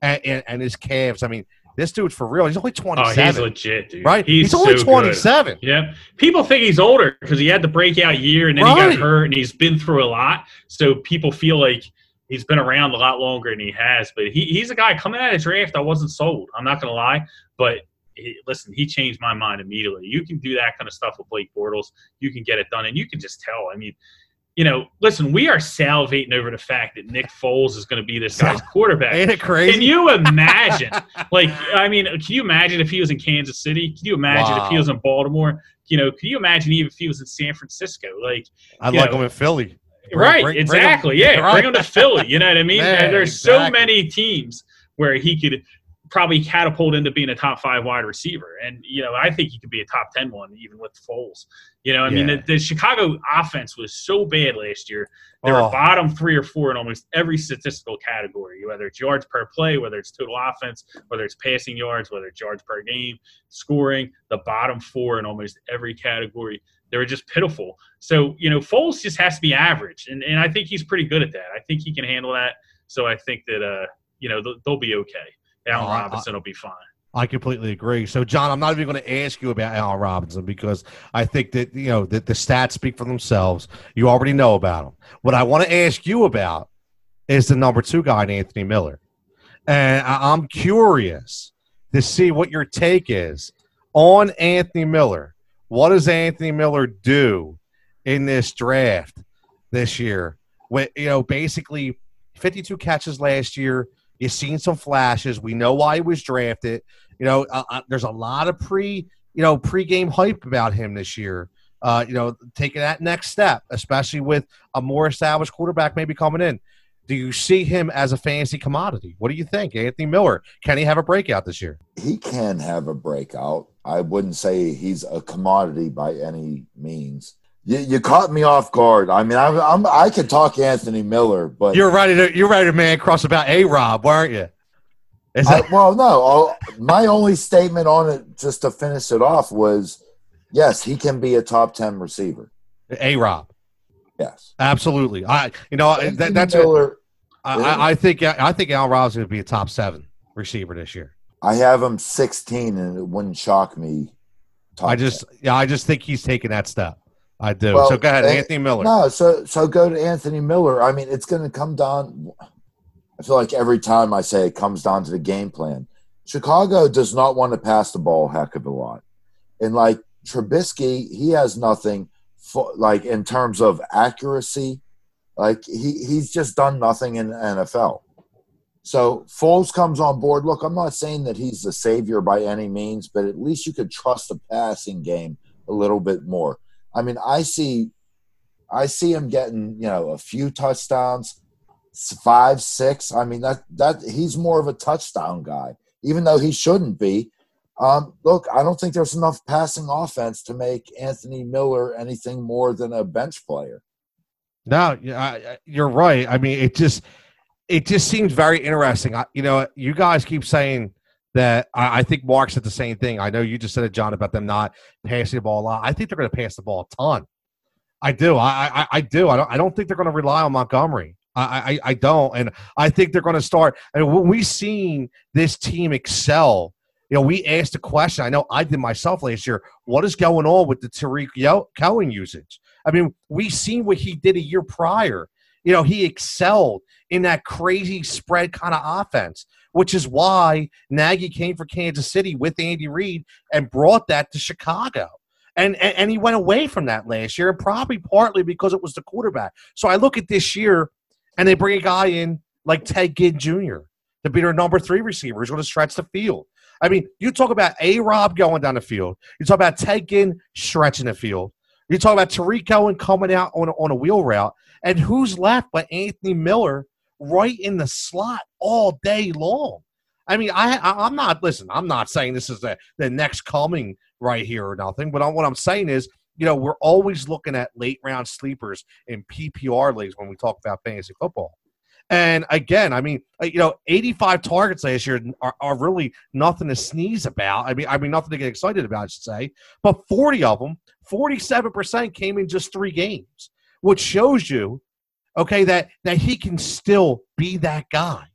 and, and, and, his calves. I mean, this dude's for real. He's only 27. Oh, he's legit, dude. Right? He's, he's only so 27. Good. Yeah. People think he's older because he had the breakout year and then right. he got hurt and he's been through a lot. So people feel like he's been around a lot longer than he has. But he, he's a guy coming out of draft. I wasn't sold. I'm not going to lie. But he, listen, he changed my mind immediately. You can do that kind of stuff with Blake Bortles. You can get it done, and you can just tell. I mean, you know, listen, we are salivating over the fact that Nick Foles is going to be this guy's quarterback. Ain't it crazy? Can you imagine? like, I mean, can you imagine if he was in Kansas City? Can you imagine wow. if he was in Baltimore? You know, can you imagine even if he was in San Francisco? Like, I'd like know, him in Philly. Bring, right, bring, exactly. Bring yeah, right. bring him to Philly. You know what I mean? Man, There's exactly. so many teams where he could probably catapult into being a top five wide receiver. And, you know, I think he could be a top 10 one, even with Foles. You know, I yeah. mean, the, the, Chicago offense was so bad last year. They oh. were bottom three or four in almost every statistical category, whether it's yards per play, whether it's total offense, whether it's passing yards, whether it's yards per game, scoring, the bottom four in almost every category. They were just pitiful. So, you know, Foles just has to be average. And, and I think he's pretty good at that. I think he can handle that. So I think that, uh, you know, they'll, they'll be okay. Allen uh, Robinson I, will be fine. I completely agree. So, John, I'm not even going to ask you about Allen Robinson because I think that you know that the stats speak for themselves. You already know about him. What I want to ask you about is the number two guy, Anthony Miller, and I'm curious to see what your take is on Anthony Miller. What does Anthony Miller do in this draft this year? With you know, basically 52 catches last year, You've seen some flashes. We know why he was drafted. You know, uh, uh, there's a lot of pre, you know, pre-game hype about him this year. Uh, you know, taking that next step, especially with a more established quarterback maybe coming in. Do you see him as a fantasy commodity? What do you think, Anthony Miller? Can he have a breakout this year? He can have a breakout. I wouldn't say he's a commodity by any means. You, you caught me off guard. I mean, I'm, I'm I could talk Anthony Miller, but you're ready to you're ready to man cross about a Rob, weren't you? I, well, no. my only statement on it, just to finish it off, was yes, he can be a top ten receiver. A Rob. Yes, absolutely. I you know that, that's Miller, I, I, think I think Al Rob's going to be a top seven receiver this year. I have him 16, and it wouldn't shock me. I just 10. yeah, I just think he's taking that step. I do. Well, so go ahead, Anthony Miller. No, so so go to Anthony Miller. I mean, it's going to come down. I feel like every time I say it comes down to the game plan. Chicago does not want to pass the ball a heck of a lot. And like Trubisky, he has nothing for, like in terms of accuracy. Like he, he's just done nothing in the NFL. So Foles comes on board. Look, I'm not saying that he's the savior by any means, but at least you could trust the passing game a little bit more. I mean, I see I see him getting, you know, a few touchdowns, five, six. I mean, that that he's more of a touchdown guy, even though he shouldn't be. Um, look, I don't think there's enough passing offense to make Anthony Miller anything more than a bench player. No, you're right. I mean, it just it just seems very interesting. You know, you guys keep saying that. I, think Mark said the same thing. I know you just said it, John, about them not passing the ball a lot. I think they're going to pass the ball a ton. I do. I, I, I do. I don't. I don't think they're going to rely on Montgomery. I, I, I don't, and I think they're going to start. And when we've seen this team excel, you know, we asked a question. I know I did myself last year. What is going on with the Tarik Cohen usage? I mean, we seen what he did a year prior. You know, he excelled in that crazy spread kind of offense, which is why Nagy came for Kansas City with Andy Reid and brought that to Chicago. And, and, and he went away from that last year, and probably partly because it was the quarterback. So I look at this year, and they bring a guy in like Ted Ginn Jr. to be their number three receiver. He's going to stretch the field. I mean, you talk about A Rob going down the field. You talk about Ted Ginn stretching the field. You talk about Tarik Cohen coming out on on a wheel route. And who's left but Anthony Miller right in the slot all day long? I mean, I, I am not listen. I'm not saying this is the the next coming right here or nothing. But what I'm saying is, you know, we're always looking at late round sleepers in PPR leagues when we talk about fantasy football. And again, I mean, uh, you know, 85 targets last year are, are, really nothing to sneeze about. I mean, I mean, nothing to get excited about, I should say. But 40 of them, 47% came in just three games, which shows you, okay, that that he can still be that guy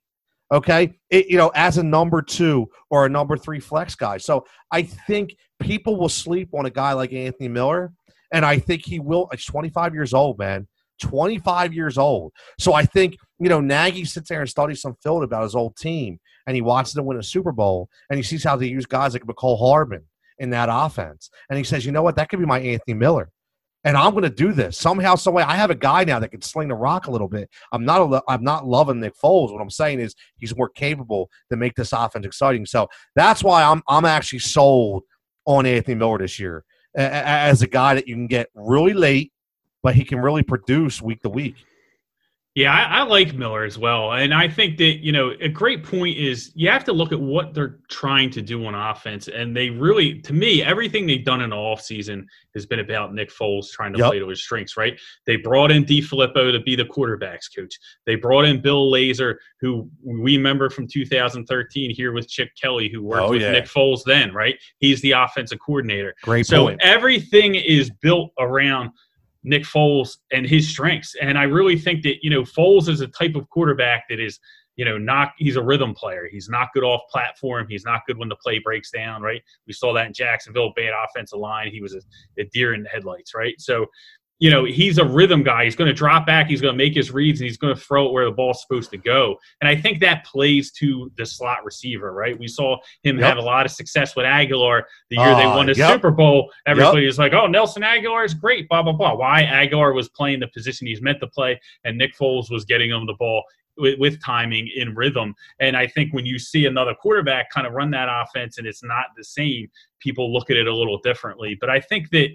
okay? It, you know as a number two or a number three flex guy. So i think people will sleep on a guy like anthony miller and i think he will uh, he's 25 years old man 25 years old. So i think you know nagy sits there and studies some film about his old team and he watches them win a super bowl and he sees how they use guys like mecole hardman in that offense. And he says you know what? That could be my anthony miller and I'm going to do this somehow, some way. I have a guy now that can sling the rock a little bit. I'm not, I'm not loving Nick Foles. What I'm saying is he's more capable to make this offense exciting. So that's why I'm, I'm actually sold on Anthony Miller this year as a guy that you can get really late, but he can really produce week to week. Yeah, I, I, like Miller as well. And I think that, you know, a great point is you have to look at what they're trying to do on offense. And they really, to me, everything they've done in the offseason has been about Nick Foles trying to yep. play to his strengths, right? They brought in DeFilippo to be the quarterbacks coach. They brought in Bill Lazor, who we remember from 2013 here with Chip Kelly, who worked oh, with yeah. Nick Foles then, right? He's the offensive coordinator. Great so point. everything is built around – Nick Foles and his strengths. And I really think that, you know, Foles is a type of quarterback that is, you know, not he's a rhythm player. He's not good off platform. He's not good when the play breaks down, right? We saw that in Jacksonville, bad offensive line. He was a, a deer in the headlights, right? So you know, he's a rhythm guy. He's going to drop back. He's going to make his reads, and he's going to throw it where the ball's supposed to go. And I think that plays to the slot receiver, right? We saw him yep. have a lot of success with Agholor the year uh, they won the yep. Super Bowl. Everybody yep. was like, "Oh, Nelson Agholor is great." Blah blah blah. Why Agholor was playing the position he's meant to play, and Nick Foles was getting him the ball with, with, timing in rhythm. And I think when you see another quarterback kind of run that offense and it's not the same, people look at it a little differently. But I think that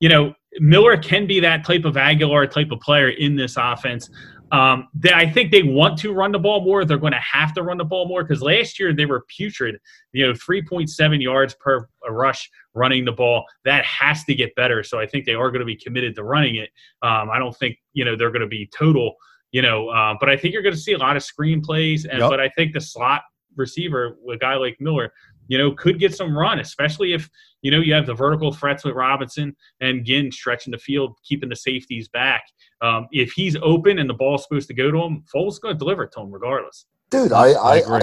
you know, Miller can be that type of Agholor type of player in this offense. Um, they, I think they want to run the ball more. They're going to have to run the ball more because last year they were putrid. You know, 3.7 yards per rush running the ball. That has to get better. So I think they are going to be committed to running it. Um, I don't think you know they're going to be total. You know, uh, but I think you're going to see a lot of screen plays. And yep. but I think the slot receiver, a guy like Miller, you know, could get some run, especially if, you know, you have the vertical threats with Robinson and Ginn stretching the field, keeping the safeties back. Um, if he's open and the ball's supposed to go to him, Foles going to deliver it to him regardless. Dude, I, I, I,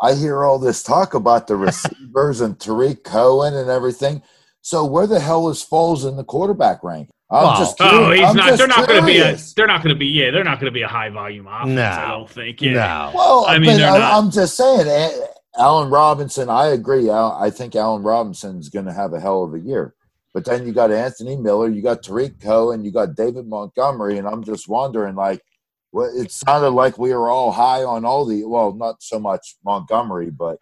I, hear all this talk about the receivers and Tarik Cohen and everything. So where the hell is Foles in the quarterback rank? I'm Well, just Oh, he's I'm not. just They're not going to be. A, they're not going to be. Yeah, they're not going to be a high volume offense. No. I don't think. Yeah. No. Well, I mean, I, I'm just saying, A- Allen Robinson. I agree. I, I think Allen Robinson's going to have a hell of a year. But then you got Anthony Miller, you got Tarik Cohen, you got David Montgomery, and I'm just wondering, like, well, it sounded like we were all high on all the. Well, not so much Montgomery, but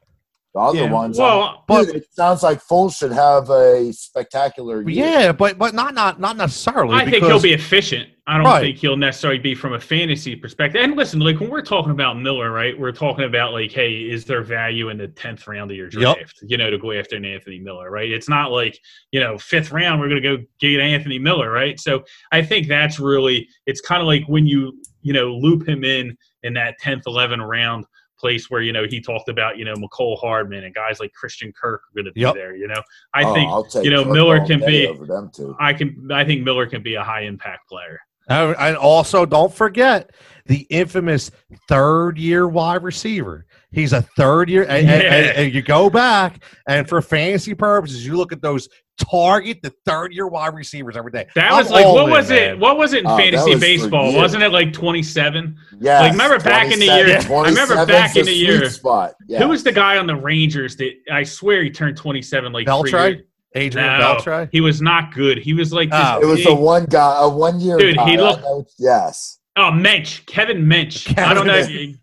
the other Yeah, ones. Well, But- Dude, it sounds like Foles should have a spectacular year. Yeah, but but not not not necessarily. I think he'll be efficient. I don't Right. think he'll necessarily be from a fantasy perspective. And listen, like when we're talking about Miller, right? We're talking about like, hey, is there value in the tenth round of your Yep. draft? You know, to go after an Anthony Miller, right? It's not like you know fifth round we're going to go get Anthony Miller, right? So I think that's really it's kind of like when you you know loop him in in that tenth, eleven round place where you know he talked about you know Mecole Hardman and guys like Christian Kirk are going to be Yep. there. You know, I Oh, think you know, Kirk Miller can be- over them two. I can I think Miller can be a high impact player. And and also, don't forget the infamous third year wide receiver. He's a third year, and, and- and- and you go back, and for fantasy purposes, you look at those target the third year wide receivers every day. That I'm was like what in, was man. it? What was it in Oh, fantasy was baseball? Wasn't it like twenty seven? Yeah, Like, remember back in the year- I remember back in the year- Spot. Who was the guy on the Rangers that I swear he turned twenty seven like Beltre? Adrian No, Beltre? He was not good. He was like Oh. It was big- the one guy, a one year Dude, guy. he I looked- yes. Oh, Mench, Kevin Mench. I don't know if you,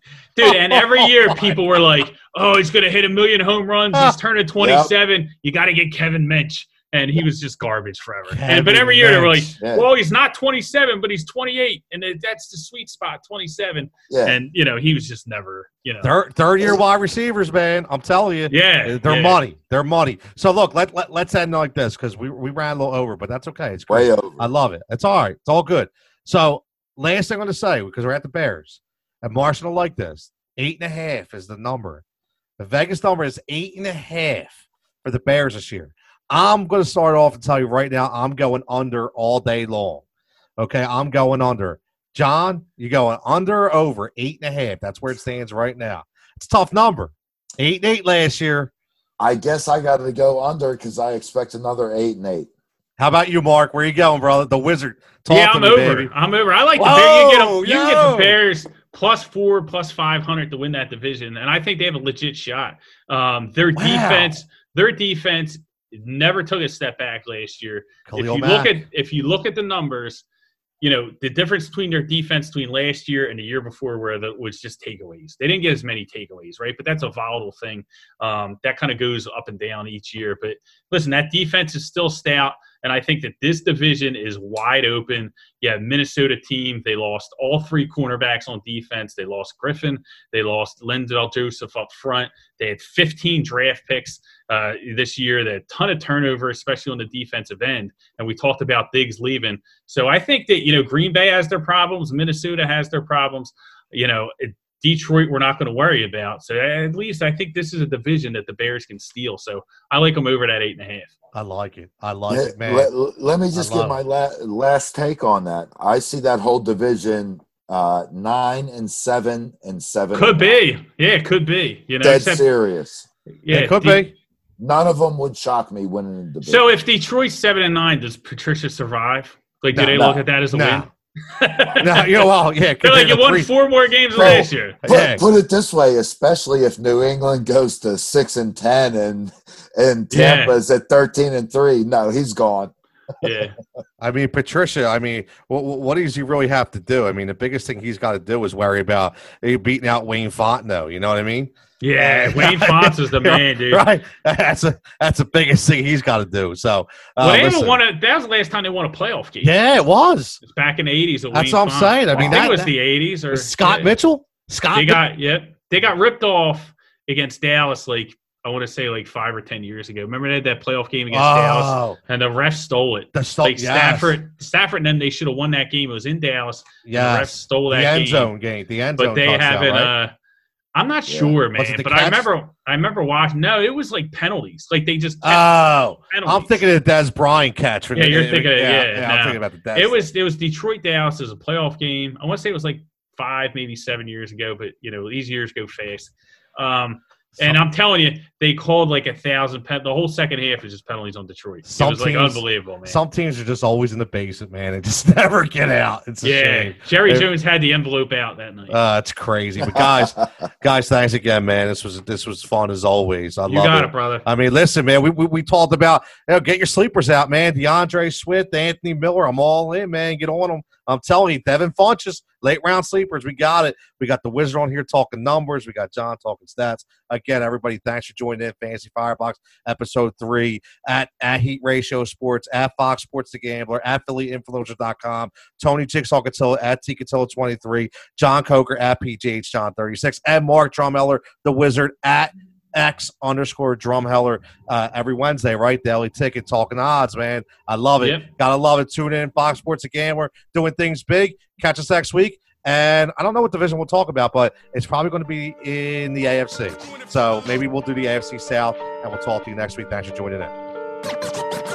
dude. And every year people were like, "Oh, he's gonna hit a million home runs. He's turning 27. You got to get Kevin Mench." And he was just garbage forever. And, but every year they were like, Yeah. "Well, he's not 27, but he's 28, and that's the sweet spot, 27." Yeah. And you know, he was just never, you know, Third third year wide receivers, man. I'm telling you. yeah, They're yeah. money. They're money. So look, let, let let's end like this because we, we ran a little over, but that's okay. It's great. Way over. I love it. It's all right. It's all good. So last thing I'm gonna say, because we're at the Bears, and Marshall will like this. Eight and a half is the number. The Vegas number is eight and a half for the Bears this year. I'm gonna start off and tell you right now, I'm going under all day long. Okay, I'm going under. John, you're going under or over eight and a half? That's where it stands right now. It's a tough number. Eight and eight last year. I guess I got to go under because I expect another eight and eight. How about you, Mark? Where you going, brother? The Wizard. Talk yeah, I'm me, over. baby. I'm over. I like the Bears. You, get a, you can get the Bears plus four, plus five hundred to win that division, and I think they have a legit shot. Um, their Wow. defense, their defense never took a step back last year. Khalil if you Mack. look at if you look at the numbers, you know the difference between their defense between last year and the year before, where the was just takeaways. They didn't get as many takeaways, right? But that's a volatile thing. Um, that kind of goes up and down each year. But listen, that defense is still stout, and I think that this division is wide open. Yeah, Minnesota team. They lost all three cornerbacks on defense. They lost Griffen. They lost Linval Joseph up front. They had 15 draft picks uh, this year. They had a ton of turnover, especially on the defensive end. And we talked about Diggs leaving. So I think that you know Green Bay has their problems. Minnesota has their problems. You know. It, Detroit, we're not going to worry about. So at least I think this is a division that the Bears can steal. So I like them over that eight and a half. I like it. I like Yeah, it, man. Let, let me just I give my la- last take on that. I see that whole division uh, nine and seven and seven. Could and be, yeah, it could be. You know, Dead except- serious. yeah, it could De- be. None of them would shock me winning the division. So if Detroit's seven and nine, does Patricia survive? Like, do No, they no, look at that as a no. win? No, you know, well, yeah. They're like, you won three- four more games Bro, last year. put, yeah. put it this way, especially if New England goes to six and ten and and Yeah. Tampa's at thirteen and three. No, he's gone. Yeah, I mean, Patricia. I mean, what, what does he really have to do? I mean, the biggest thing he's got to do is worry about eh, beating out Wayne Fontes. You know what I mean? yeah. Wayne Fontes is the man, dude. Right. That's a that's the biggest thing he's got to do. So, uh, Well, they listen. won a. That was the last time they won a playoff game. Yeah, it was. It's back in the eighties. That's what I'm saying. I mean, think that- it was that- the eighties or Scott yeah. Mitchell. Scott. They got yep. They got ripped off against Dallas. Like I want to say like five or ten years ago. Remember they had that playoff game against Dallas, oh, and the refs stole it. the stuff. like Stafford, Stafford, and then they should have won that game. It was in Dallas. Yeah, The refs Yes. stole The that end game, zone game. The end zone, but they haven't. right? uh I'm not Yeah. sure, man. it the But I remember, I remember watching. No, it was like penalties. Like they just. Oh, penalties. I'm thinking of the Dez Bryant catch. Yeah, the- you're thinking of- yeah, I'm thinking about the Dez. It was it was Detroit Dallas as a playoff game. I want to say it was like five, maybe seven years ago, but you know these years go fast. Um, and I'm telling you, they called like a thousand. Pen- the whole second half is just penalties on Detroit. Some it was like teams- unbelievable, man. Some teams are just always in the basement, man. They just never get out. It's a yeah, shame. Jerry If- Jones had the envelope out that night. Uh, it's crazy. But guys, guys, thanks again, man. This was this was fun as always. I you love got it. it, brother. I mean, listen, man. We, we, we talked about you know, get your sleepers out, man. D'Andre Swift, Anthony Miller. I'm all in, man. Get on them. I'm telling you, Devin Funchess, late round sleepers. We got it. We got the Wizard on here talking numbers. We got John talking stats. Again, everybody, thanks for joining in. Fantasy Firebox episode three at at Heat Ratio Sports at Fox Sports The Gambler at PhillyInfluencers.com. Tony Jigsaw Catilla at T Catilla 23. John Coker at PGH John 36 and Mark Drumheller, the Wizard at X underscore Drumheller uh, every Wednesday, right? Daily ticket talking odds, man. I love it. Yep. Gotta love it. Tune in, Fox Sports again. We're doing things big. Catch us next week. And I don't know what division we'll talk about, but it's probably going to be in the AFC. So maybe we'll do the AFC South, and we'll talk to you next week. Thanks for joining in.